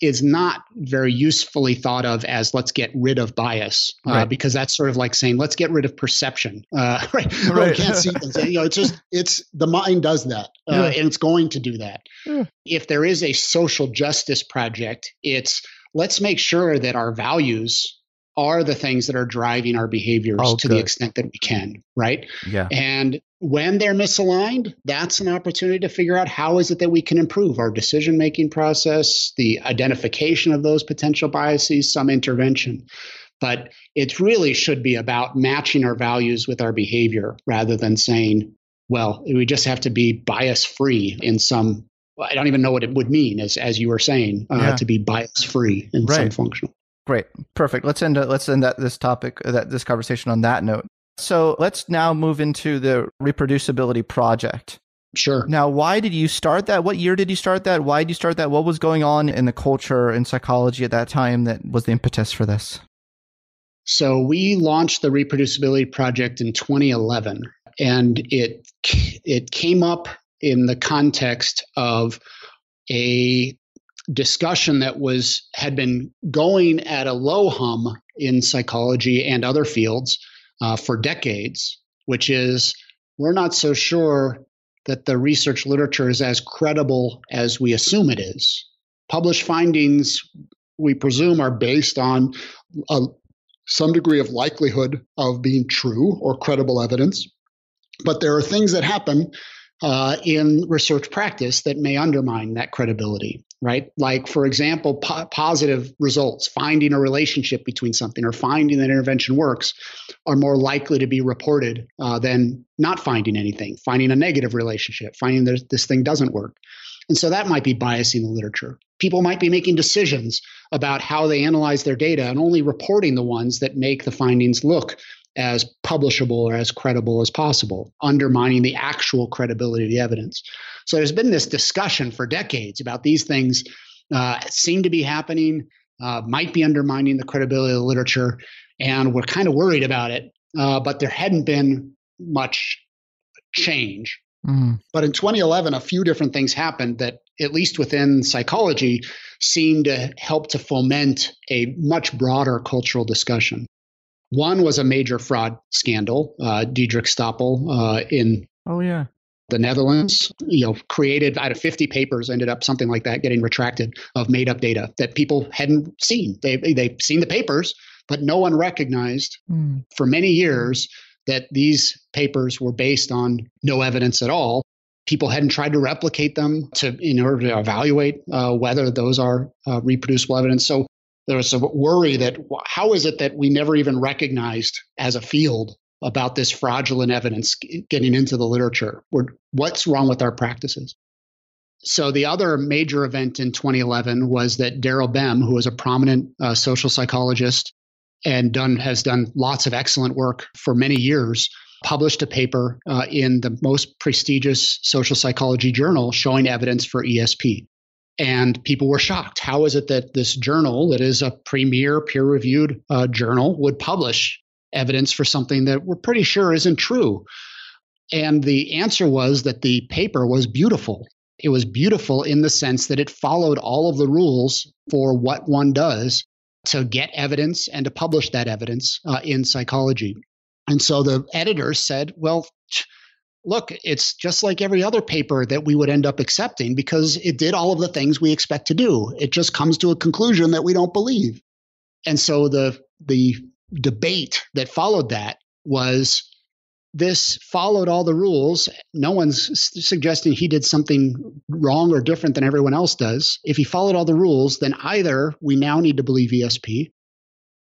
B: is not very usefully thought of as let's get rid of bias uh, right. because that's sort of like saying let's get rid of perception uh, right, right. can't see things you know it's just it's the mind does that uh, yeah. and it's going to do that yeah. if there is a social justice project it's let's make sure that our values are the things that are driving our behaviors oh, to good. the extent that we can, right?
A: Yeah.
B: And when they're misaligned, that's an opportunity to figure out how is it that we can improve our decision making process, the identification of those potential biases, some intervention. But it really should be about matching our values with our behavior rather than saying, well, we just have to be bias free in some I don't even know what it would mean, as as you were saying, uh, yeah. to be bias free in right. some functional.
A: Great, perfect. Let's end. Uh, let's end that this topic, uh, that this conversation on that note. So let's now move into the reproducibility project.
B: Sure.
A: Now, why did you start that? What year did you start that? Why did you start that? What was going on in the culture and psychology at that time that was the impetus for this?
B: So we launched the reproducibility project in 2011, and it it came up in the context of a discussion that was had been going at a low hum in psychology and other fields uh, for decades, which is we're not so sure that the research literature is as credible as we assume it is. Published findings, we presume, are based on a, some degree of likelihood of being true or credible evidence. But there are things that happen uh, in research practice that may undermine that credibility, right? Like, for example, po- positive results, finding a relationship between something or finding that intervention works, are more likely to be reported uh, than not finding anything, finding a negative relationship, finding that this thing doesn't work. And so that might be biasing the literature. People might be making decisions about how they analyze their data and only reporting the ones that make the findings look as publishable or as credible as possible, undermining the actual credibility of the evidence. So there's been this discussion for decades about these things uh, seem to be happening, uh, might be undermining the credibility of the literature, and we're kind of worried about it. Uh, but there hadn't been much change. Mm. But in 2011, a few different things happened that, at least within psychology, seemed to help to foment a much broader cultural discussion. One was a major fraud scandal. Uh, Diederik Stapel uh, in
A: oh yeah
B: the Netherlands, you know, created out of 50 papers, ended up something like that getting retracted of made up data that people hadn't seen. They they've seen the papers, but no one recognized mm. for many years that these papers were based on no evidence at all. People hadn't tried to replicate them to in order to evaluate uh, whether those are uh, reproducible evidence. So there was a worry that how is it that we never even recognized as a field about this fraudulent evidence getting into the literature? What's wrong with our practices? So the other major event in 2011 was that Daryl Bem, who was a prominent uh, social psychologist and done has done lots of excellent work for many years, published a paper uh, in the most prestigious social psychology journal showing evidence for ESP. And people were shocked. How is it that this journal, that is a premier peer reviewed uh, journal, would publish evidence for something that we're pretty sure isn't true? And the answer was that the paper was beautiful. It was beautiful in the sense that it followed all of the rules for what one does to get evidence and to publish that evidence uh, in psychology. And so the editor said, well, look, it's just like every other paper that we would end up accepting because it did all of the things we expect to do. It just comes to a conclusion that we don't believe. And so the the debate that followed that was this followed all the rules. No one's suggesting he did something wrong or different than everyone else does. If he followed all the rules, then either we now need to believe ESP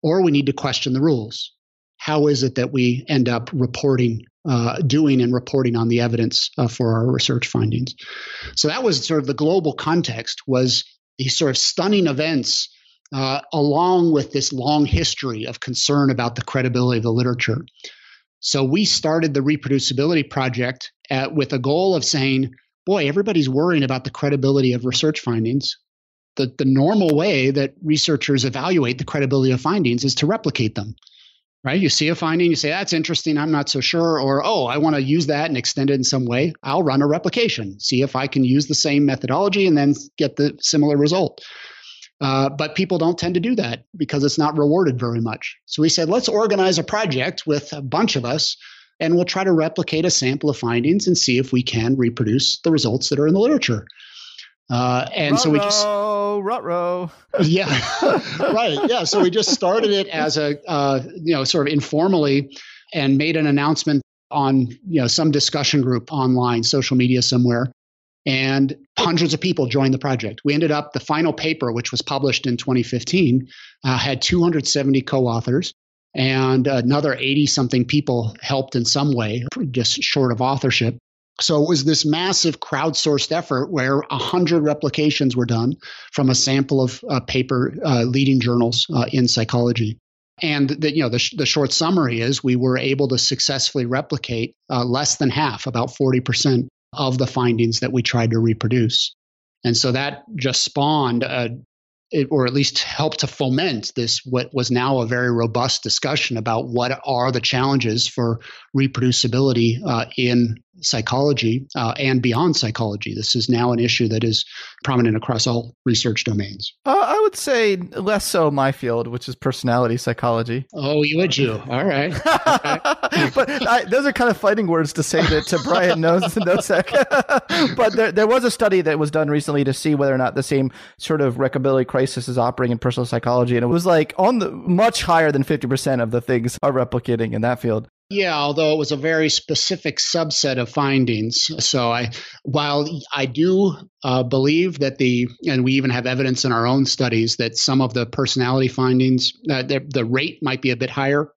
B: or we need to question the rules. How is it that we end up reporting uh, doing and reporting on the evidence uh, for our research findings. So that was sort of the global context was these sort of stunning events uh, along with this long history of concern about the credibility of the literature. So we started the reproducibility project at, with a goal of saying, boy, everybody's worrying about the credibility of research findings. The, the normal way that researchers evaluate the credibility of findings is to replicate them right? You see a finding, you say, that's interesting, I'm not so sure. Or, oh, I want to use that and extend it in some way. I'll run a replication, see if I can use the same methodology and then get the similar result. Uh, but people don't tend to do that because it's not rewarded very much. So we said, let's organize a project with a bunch of us and we'll try to replicate a sample of findings and see if we can reproduce the results that are in the literature. Uh, and Ruh-roh, so we just
A: row.
B: yeah, right. Yeah. So we just started it as a uh, you know sort of informally, and made an announcement on you know some discussion group online, social media somewhere, and hundreds of people joined the project. We ended up the final paper, which was published in 2015, uh, had 270 co-authors. And another 80 something people helped in some way, just short of authorship So it was this massive crowdsourced effort where 100 replications were done from a sample of uh, paper uh, leading journals uh, in psychology. And the, you know the, sh- the short summary is we were able to successfully replicate uh, less than half, about 40% of the findings that we tried to reproduce. And so that just spawned a it, or at least helped to foment this what was now a very robust discussion about what are the challenges for reproducibility uh, in psychology uh, and beyond psychology. This is now an issue that is prominent across all research domains.
A: Uh, I would say less so my field, which is personality psychology.
B: Oh, you would you? All right.
A: but I, those are kind of fighting words to say to, to Brian Nosek. but there, there was a study that was done recently to see whether or not the same sort of replicability crisis is operating in personal psychology. And it was like on the much higher than 50% of the things are replicating in that field.
B: Yeah, although it was a very specific subset of findings. So I, while I do uh, believe that the, and we even have evidence in our own studies that some of the personality findings, uh, the, the rate might be a bit higher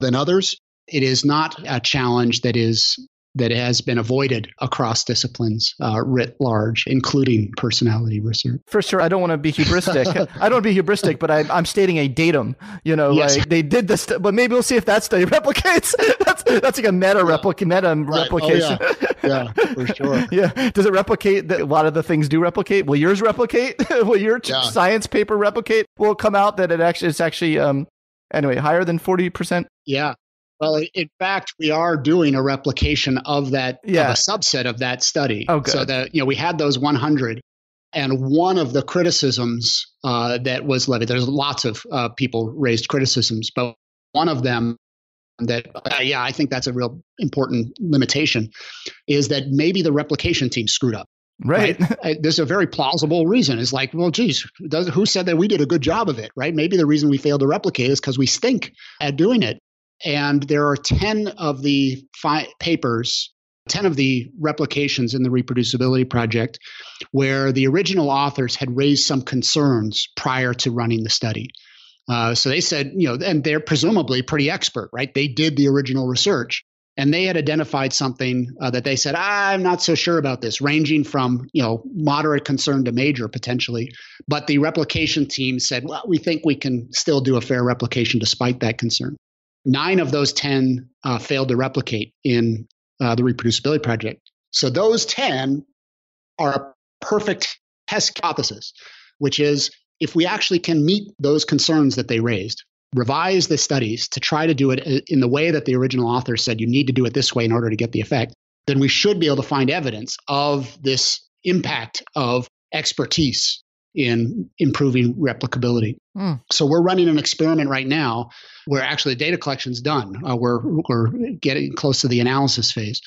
B: than others. It is not a challenge that is that has been avoided across disciplines uh, writ large, including personality research.
A: For sure, I don't want to be hubristic. I don't want to be hubristic, but I, am stating a datum. You know, yes. like they did this, but maybe we'll see if that study replicates. that's that's like a meta yeah. replica, meta right. replication.
B: Oh, yeah. yeah. for sure.
A: yeah, does it replicate? That a lot of the things do replicate. Will yours replicate? Will your yeah. science paper replicate? Will it come out that it actually it's actually um anyway higher than forty percent?
B: Yeah, well, in fact, we are doing a replication of that, yeah. of a subset of that study.
A: Oh, good.
B: So that you know, we had those 100, and one of the criticisms uh, that was levied. There's lots of uh, people raised criticisms, but one of them that uh, yeah, I think that's a real important limitation is that maybe the replication team screwed up.
A: Right.
B: right? There's a very plausible reason. It's like, well, geez, does, who said that we did a good job of it, right? Maybe the reason we failed to replicate is because we stink at doing it. And there are 10 of the fi- papers, 10 of the replications in the reproducibility project where the original authors had raised some concerns prior to running the study. Uh, so they said, you know, and they're presumably pretty expert, right? They did the original research and they had identified something uh, that they said i'm not so sure about this ranging from you know moderate concern to major potentially but the replication team said well we think we can still do a fair replication despite that concern Nine of those 10 uh, failed to replicate in uh, the reproducibility project. So those 10 are a perfect test hypothesis, which is if we actually can meet those concerns that they raised, revise the studies to try to do it uh, in the way that the original author said you need to do it this way in order to get the effect, then we should be able to find evidence of this impact of expertise in improving replicability. Mm. So we're running an experiment right now where actually the data collection is done. Uh, we're, we're getting close to the analysis phase,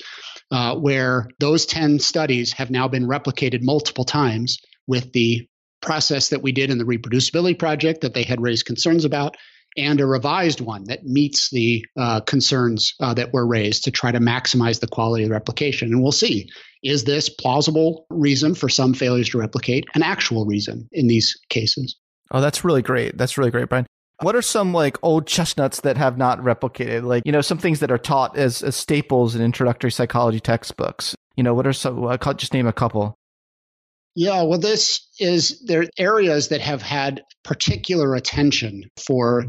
B: uh, where those 10 studies have now been replicated multiple times with the process that we did in the reproducibility project that they had raised concerns about and a revised one that meets the uh, concerns uh, that were raised to try to maximize the quality of the replication. And we'll see is this plausible reason for some failures to replicate an actual reason in these cases?
A: Oh, that's really great. That's really great, Brian. What are some like old chestnuts that have not replicated? Like, you know, some things that are taught as, as staples in introductory psychology textbooks. You know, what are some, I'll just name a couple.
B: Yeah, well, this is there are areas that have had particular attention for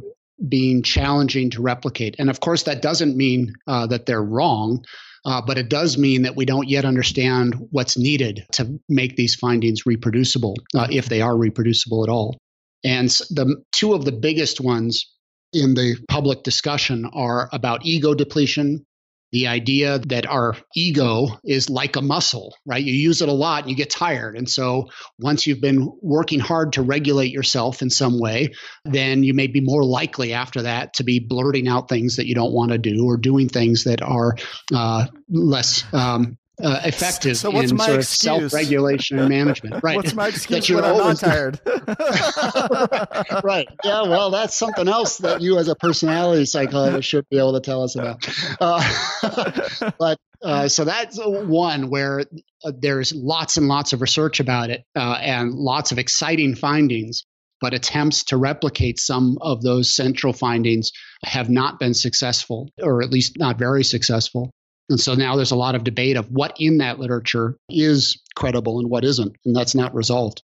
B: being challenging to replicate. And of course, that doesn't mean uh, that they're wrong, uh, but it does mean that we don't yet understand what's needed to make these findings reproducible, uh, if they are reproducible at all. And the two of the biggest ones in the public discussion are about ego depletion the idea that our ego is like a muscle, right? You use it a lot and you get tired. And so once you've been working hard to regulate yourself in some way, then you may be more likely after that to be blurting out things that you don't want to do or doing things that are uh, less um, uh, effective
A: so what's
B: in
A: my
B: sort
A: excuse?
B: of self-regulation and management. Right.
A: What's my excuse when I'm not tired?
B: right. Yeah. Well, that's something else that you, as a personality psychologist, should be able to tell us about. Uh, but uh, so that's one where uh, there's lots and lots of research about it uh, and lots of exciting findings. But attempts to replicate some of those central findings have not been successful, or at least not very successful. And so now there's a lot of debate of what in that literature is credible and what isn't, and that's not resolved.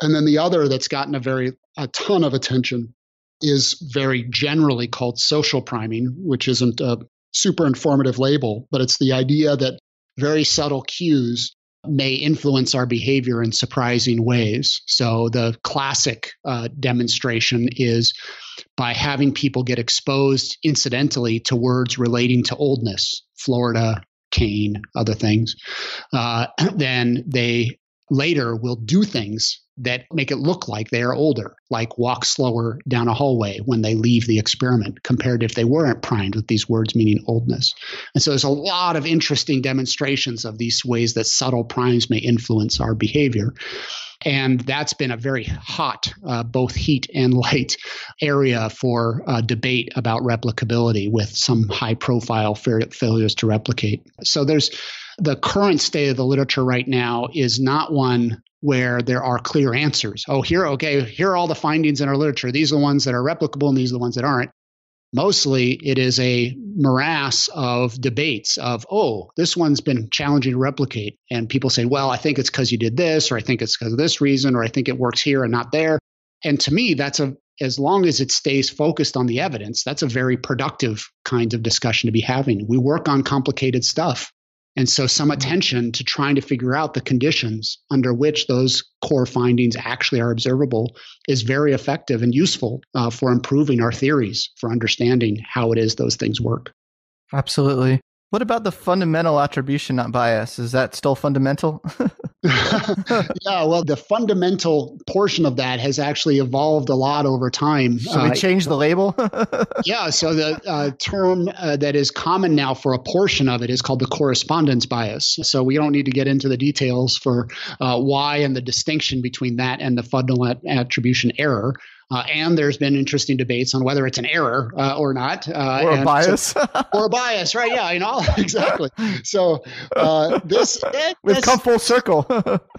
B: And then the other that's gotten a very a ton of attention is very generally called social priming, which isn't a super informative label, but it's the idea that very subtle cues may influence our behavior in surprising ways. So, the classic uh, demonstration is by having people get exposed incidentally to words relating to oldness, Florida, cane, other things, uh, then they later will do things that make it look like they are older, like walk slower down a hallway when they leave the experiment, compared if they weren't primed with these words meaning oldness. And so there's a lot of interesting demonstrations of these ways that subtle primes may influence our behavior. And that's been a very hot, uh, both heat and light area for uh, debate about replicability with some high profile failures to replicate. So there's the current state of the literature right now is not one where there are clear answers. Oh, here, okay, here are all the findings in our literature. These are the ones that are replicable and these are the ones that aren't. Mostly it is a morass of debates of, oh, this one's been challenging to replicate. And people say, well, I think it's because you did this, or I think it's because of this reason, or I think it works here and not there. And to me, that's a, as long as it stays focused on the evidence, that's a very productive kind of discussion to be having. We work on complicated stuff and so, some mm-hmm. attention to trying to figure out the conditions under which those core findings actually are observable is very effective and useful uh, for improving our theories for understanding how it is those things work.
A: Absolutely. What about the fundamental attribution not bias? Is that still fundamental?
B: yeah, well, the fundamental portion of that has actually evolved a lot over time.
A: We uh, change the label?
B: yeah, so the uh, term uh, that is common now for a portion of it is called the correspondence bias. So we don't need to get into the details for uh, why and the distinction between that and the fundamental attribution error. Uh, and there's been interesting debates on whether it's an error uh, or not,
A: uh, or a bias,
B: so, or a bias, right? Yeah, you know exactly. So uh, this
A: it, we've come full circle,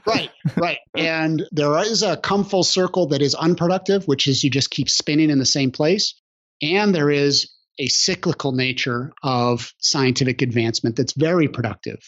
B: right? Right, and there is a come full circle that is unproductive, which is you just keep spinning in the same place, and there is a cyclical nature of scientific advancement that's very productive.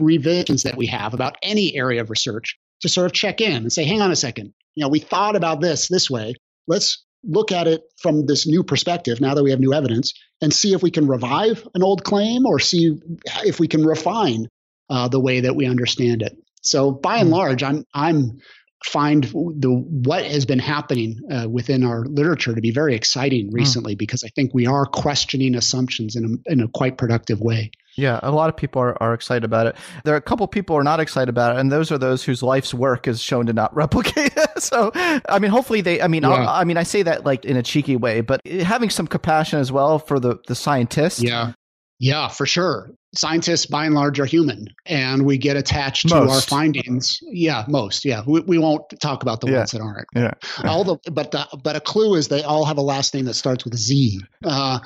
B: Revisions that we have about any area of research to sort of check in and say, hang on a second, you know, we thought about this this way. Let's look at it from this new perspective now that we have new evidence and see if we can revive an old claim or see if we can refine uh, the way that we understand it. So by and hmm. large, I'm I'm find the what has been happening uh, within our literature to be very exciting hmm. recently mm. because I think we are questioning assumptions in a, in a quite productive way.
A: Yeah, a lot of people are, are excited about it. There are a couple people are not excited about it, and those are those whose life's work is shown to not replicate. so, I mean, hopefully they. I mean, yeah. I mean, I say that like in a cheeky way, but having some compassion as well for the the scientists.
B: Yeah, yeah, for sure. Scientists, by and large, are human, and we get attached most. to our findings. Yeah, most. Yeah, we, we won't talk about the yeah. ones that aren't.
A: Yeah.
B: all the but the, but a clue is they all have a last name that starts with Z. Uh,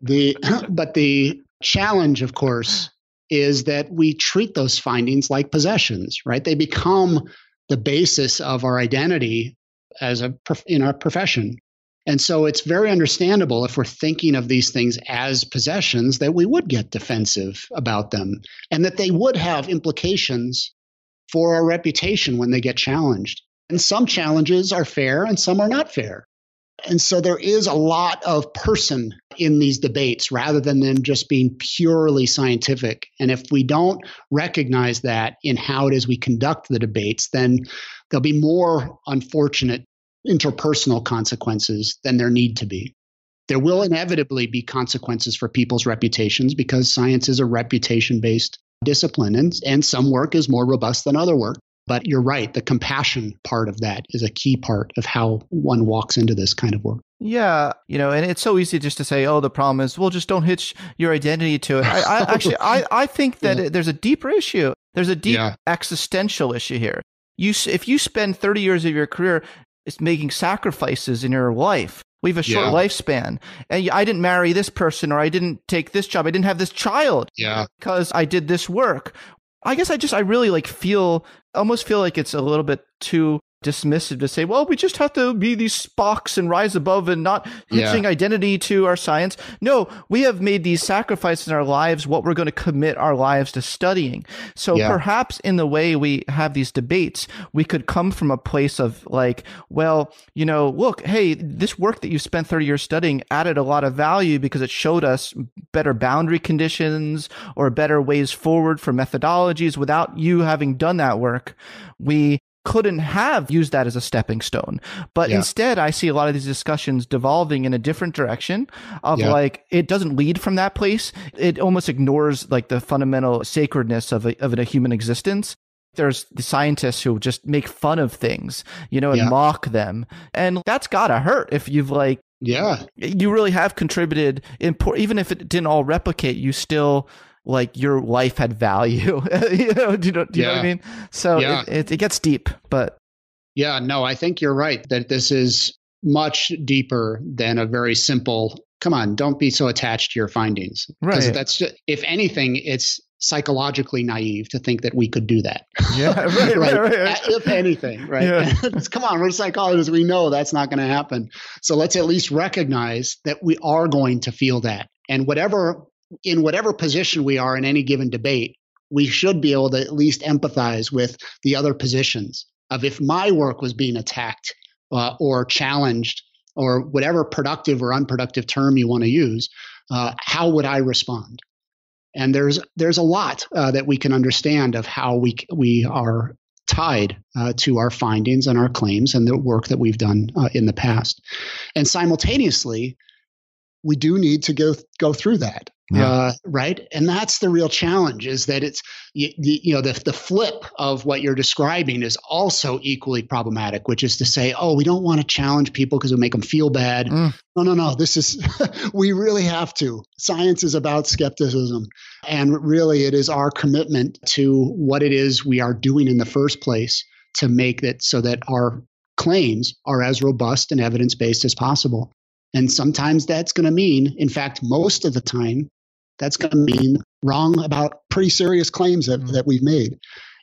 B: the but the challenge, of course, is that we treat those findings like possessions, right? They become the basis of our identity as a in our profession. And so it's very understandable if we're thinking of these things as possessions that we would get defensive about them and that they would have implications for our reputation when they get challenged. And some challenges are fair and some are not fair. And so there is a lot of person in these debates rather than them just being purely scientific. And if we don't recognize that in how it is we conduct the debates, then there'll be more unfortunate interpersonal consequences than there need to be. There will inevitably be consequences for people's reputations because science is a reputation based discipline, and, and some work is more robust than other work. But you're right, the compassion part of that is a key part of how one walks into this kind of work.
A: Yeah, you know, and it's so easy just to say, "Oh, the problem is, well, just don't hitch your identity to it." I, I actually, I, I think that yeah. there's a deeper issue. There's a deep yeah. existential issue here. You, if you spend 30 years of your career making sacrifices in your life, we have a short yeah. lifespan, and I didn't marry this person, or I didn't take this job, I didn't have this child,
B: yeah,
A: because I did this work. I guess I just I really like feel almost feel like it's a little bit too dismissive to say, well, we just have to be these Spocks and rise above and not hitching
B: Yeah.
A: identity to our science. No, we have made these sacrifices in our lives, what we're going to commit our lives to studying. So
B: Yeah.
A: perhaps in the way we have these debates, we could come from a place of like, well, you know, look, hey, this work that you spent 30 years studying added a lot of value because it showed us better boundary conditions or better ways forward for methodologies without you having done that work. We couldn't have used that as a stepping stone. But
B: Yeah.
A: instead, I see a lot of these discussions devolving in a different direction of
B: Yeah.
A: like, it doesn't lead from that place. It almost ignores like the fundamental sacredness of a, of a human existence. There's the scientists who just make fun of things, you know, and
B: Yeah.
A: mock them. And that's gotta hurt if you've like,
B: Yeah.
A: you really have contributed even if it didn't all replicate you still like your life had value you know do you know, do you know what i mean so
B: Yeah.
A: it, it, it gets deep but
B: Yeah, no, I think you're right that this is much deeper than a very simple, come on, don't be so attached to your findings. Because
A: Right.
B: that's just, if anything, it's psychologically naive to think that we could do that.
A: yeah right right, right, right.
B: If anything, right?
A: Yeah.
B: Come on, we're psychologists. We know that's not going to happen. So let's at least recognize that we are going to feel that. And whatever, in whatever position we are in any given debate, we should be able to at least empathize with the other positions of if my work was being attacked uh, or challenged or whatever productive or unproductive term you want to use, uh, how would I respond? And there's there's a lot uh, that we can understand of how we we are tied uh, to our findings and our claims and the work that we've done uh, in the past, and simultaneously, we do need to go go through that.
A: Yeah.
B: Uh, right, and that's the real challenge: is that it's you, you know the the flip of what you're describing is also equally problematic, which is to say, oh, we don't want to challenge people because will make them feel bad.
A: Mm.
B: No, no, no. This is we really have to. Science is about skepticism, and really, it is our commitment to what it is we are doing in the first place to make it so that our claims are as robust and evidence based as possible. And sometimes that's going to mean, in fact, most of the time, that's going to mean wrong about pretty serious claims that,
A: Mm.
B: that we've made.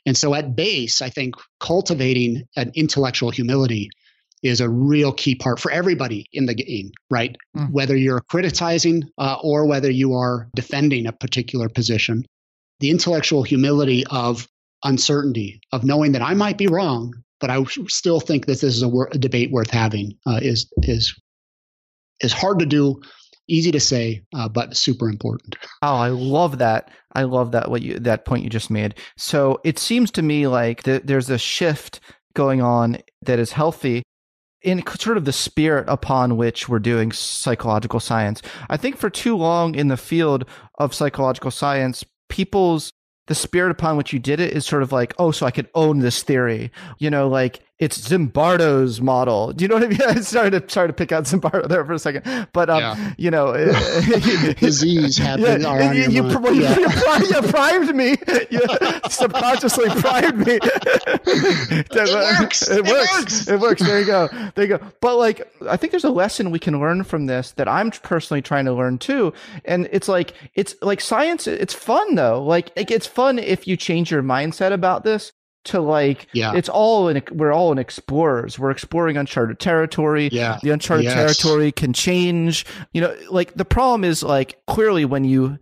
B: And so, at base, I think cultivating an intellectual humility is a real key part for everybody in the game, right?
A: Mm.
B: Whether you're criticizing uh, or whether you are defending a particular position, the intellectual humility of uncertainty, of knowing that I might be wrong, but I still think that this is a, wor- a debate worth having, uh, is is is hard to do, easy to say, uh, but super important.
A: Oh, I love that. I love that what you that point you just made. So it seems to me like th- there's a shift going on that is healthy in sort of the spirit upon which we're doing psychological science. I think for too long in the field of psychological science, people's the spirit upon which you did it is sort of like, oh, so I could own this theory. You know, like it's Zimbardo's model. Do you know what I mean? I started to sorry to pick out Zimbardo there for a second, but um,
B: Yeah.
A: you know,
B: Disease happened are on
A: you, you, pr- you,
B: Yeah.
A: you, pri- you primed me. You subconsciously primed me. it
B: works.
A: It
B: It
A: works.
B: works.
A: It works. There you go. There you go. But like, I think there's a lesson we can learn from this that I'm personally trying to learn too. And it's like, it's like science. It's fun though. Like, like it's fun if you change your mindset about this to like,
B: Yeah.
A: it's all in, we're all in explorers. We're exploring uncharted territory
B: Yeah.
A: the uncharted
B: Yes.
A: territory can change you know like the problem is like clearly when you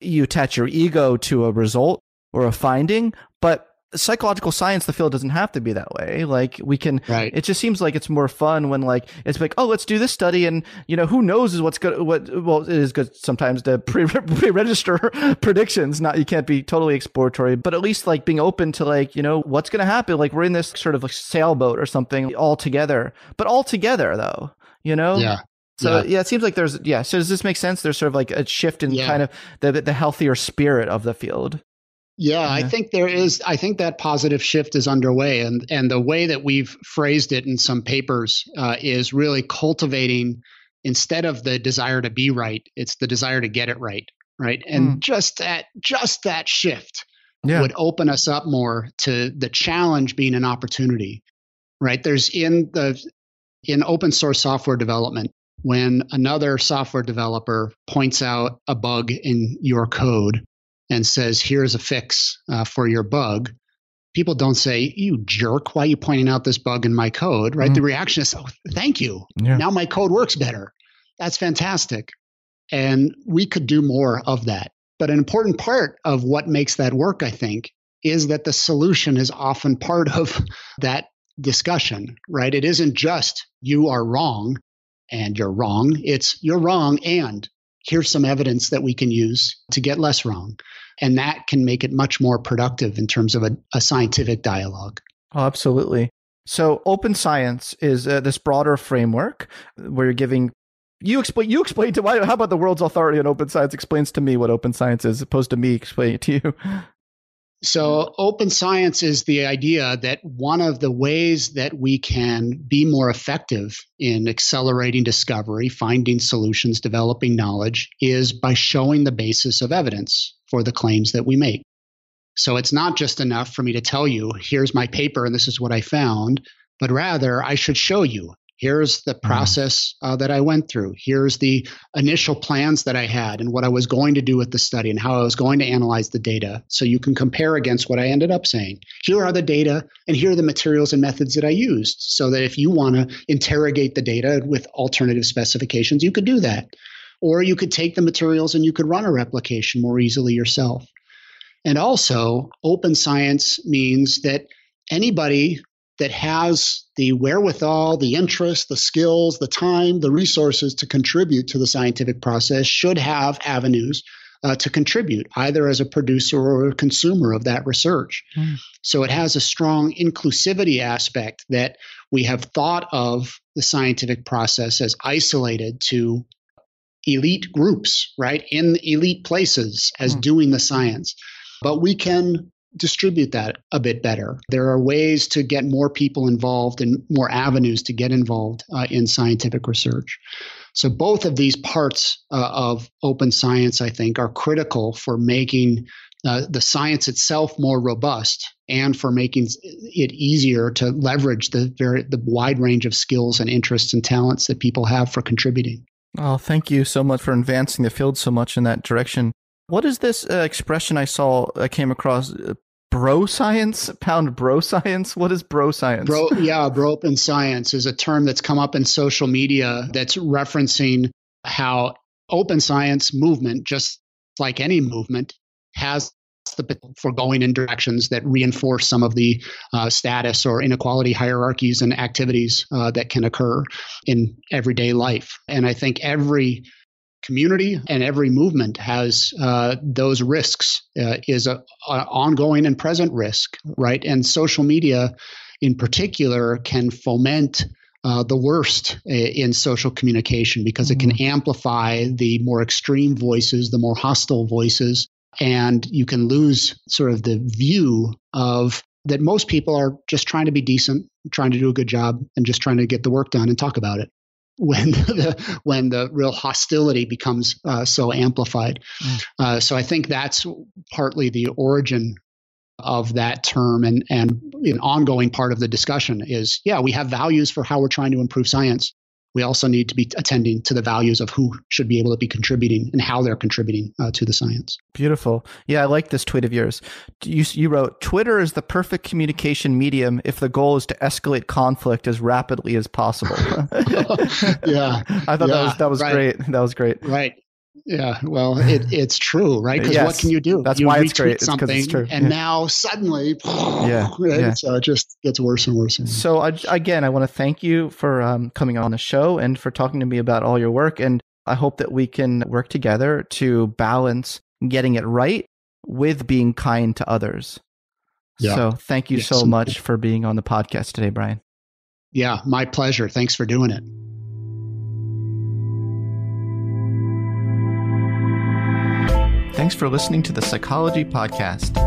A: you attach your ego to a result or a finding but psychological science the field doesn't have to be that way like we can
B: Right.
A: it just seems like it's more fun when like it's like oh let's do this study and you know who knows is what's good what well it is good sometimes to pre pre-register predictions not you can't be totally exploratory but at least like being open to like you know what's going to happen like we're in this sort of like sailboat or something all together but all together though you know
B: Yeah.
A: so
B: Yeah.
A: yeah. it seems like there's yeah. So does this make sense? There's sort of like a shift in
B: Yeah.
A: kind of the the healthier spirit of the field.
B: Yeah, I think there is. I think that positive shift is underway, and and the way that we've phrased it in some papers uh, is really cultivating instead of the desire to be right, it's the desire to get it right, right, and
A: Mm.
B: just that just that shift
A: Yeah.
B: would open us up more to the challenge being an opportunity, right? There's in the in open source software development when another software developer points out a bug in your code and says, here's a fix uh, for your bug, people don't say, "You jerk! Why are you pointing out this bug in my code?" Right? Mm-hmm. The reaction is, "Oh, thank you. Yeah. Now my code works better. That's fantastic." And we could do more of that. But an important part of what makes that work, I think, is that the solution is often part of that discussion, right? It isn't just you are wrong and you're wrong. It's you're wrong and here's some evidence that we can use to get less wrong. And that can make it much more productive in terms of a, a scientific dialogue.
A: Oh, absolutely. So, open science is uh, this broader framework where you're giving. You explain. You explain to why. How about the world's authority on open science explains to me what open science is, opposed to me explaining it to you?
B: So, mm-hmm. open science is the idea that one of the ways that we can be more effective in accelerating discovery, finding solutions, developing knowledge is by showing the basis of evidence for the claims that we make. So, it's not just enough for me to tell you, here's my paper and this is what I found, but rather I should show you Here's the mm-hmm. process uh, that I went through. Here's the initial plans that I had and what I was going to do with the study and how I was going to analyze the data. So you can compare against what I ended up saying. Here are the data, and here are the materials and methods that I used. So that if you want to interrogate the data with alternative specifications, you could do that. Or you could take the materials and you could run a replication more easily yourself. And also, open science means that anybody that has the wherewithal, the interest, the skills, the time, the resources to contribute to the scientific process should have avenues uh, to contribute, either as a producer or a consumer of that research. Mm. So it has a strong inclusivity aspect that we have thought of the scientific process as isolated to elite groups, right, in elite places as mm. doing the science. But we can distribute that a bit better. There are ways to get more people involved and more avenues to get involved uh, in scientific research. So, both of these parts uh, of open science, I think, are critical for making uh, the science itself more robust and for making it easier to leverage the very the wide range of skills and interests and talents that people have for contributing.
A: Oh, thank you so much for advancing the field so much in that direction. What is this uh, expression I saw I came across? Bro science? Pound bro science? What is bro science?
B: Bro yeah bro open science is a term that's come up in social media that's referencing how open science movement just like any movement has the for going in directions that reinforce some of the uh, status or inequality hierarchies and activities uh, that can occur in everyday life. And I think every community and every movement has uh, those risks uh, is a, ongoing and present risk right and social media in particular can foment uh, the worst in social communication because it can mm-hmm. amplify the more extreme voices the more hostile voices and you can lose sort of the view of that most people are just trying to be decent trying to do a good job and just trying to get the work done and talk about it when the when the real hostility becomes uh, so amplified. Mm. Uh, so I think that's partly the origin of that term and and an ongoing part of the discussion is yeah we have values for how we're trying to improve science we also need to be attending to the values of who should be able to be contributing and how they're contributing uh, to the science.
A: Beautiful. Yeah, I like this tweet of yours. You, you wrote Twitter is the perfect communication medium if the goal is to escalate conflict as rapidly as possible.
B: yeah.
A: I thought
B: yeah,
A: that was that was
B: right.
A: great. That was great.
B: Right. Yeah, well, it, it's true, right? Because yes, what can you do?
A: That's
B: you
A: why it's great.
B: Something,
A: it's true.
B: And yeah. now suddenly, yeah, right? yeah. So it just gets worse and worse. And worse.
A: So again, I want to thank you for um, coming on the show and for talking to me about all your work. And I hope that we can work together to balance getting it right with being kind to others. Yeah. So thank you yes. so much for being on the podcast today, Brian.
B: Yeah, my pleasure. Thanks for doing it.
A: Thanks for listening to the Psychology Podcast.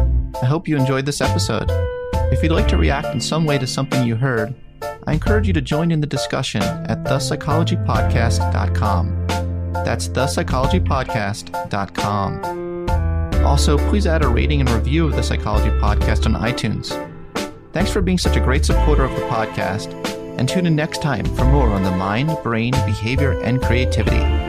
A: I hope you enjoyed this episode. If you'd like to react in some way to something you heard, I encourage you to join in the discussion at thepsychologypodcast.com. That's thepsychologypodcast.com. Also, please add a rating and review of the Psychology Podcast on iTunes. Thanks for being such a great supporter of the podcast, and tune in next time for more on the mind, brain, behavior, and creativity.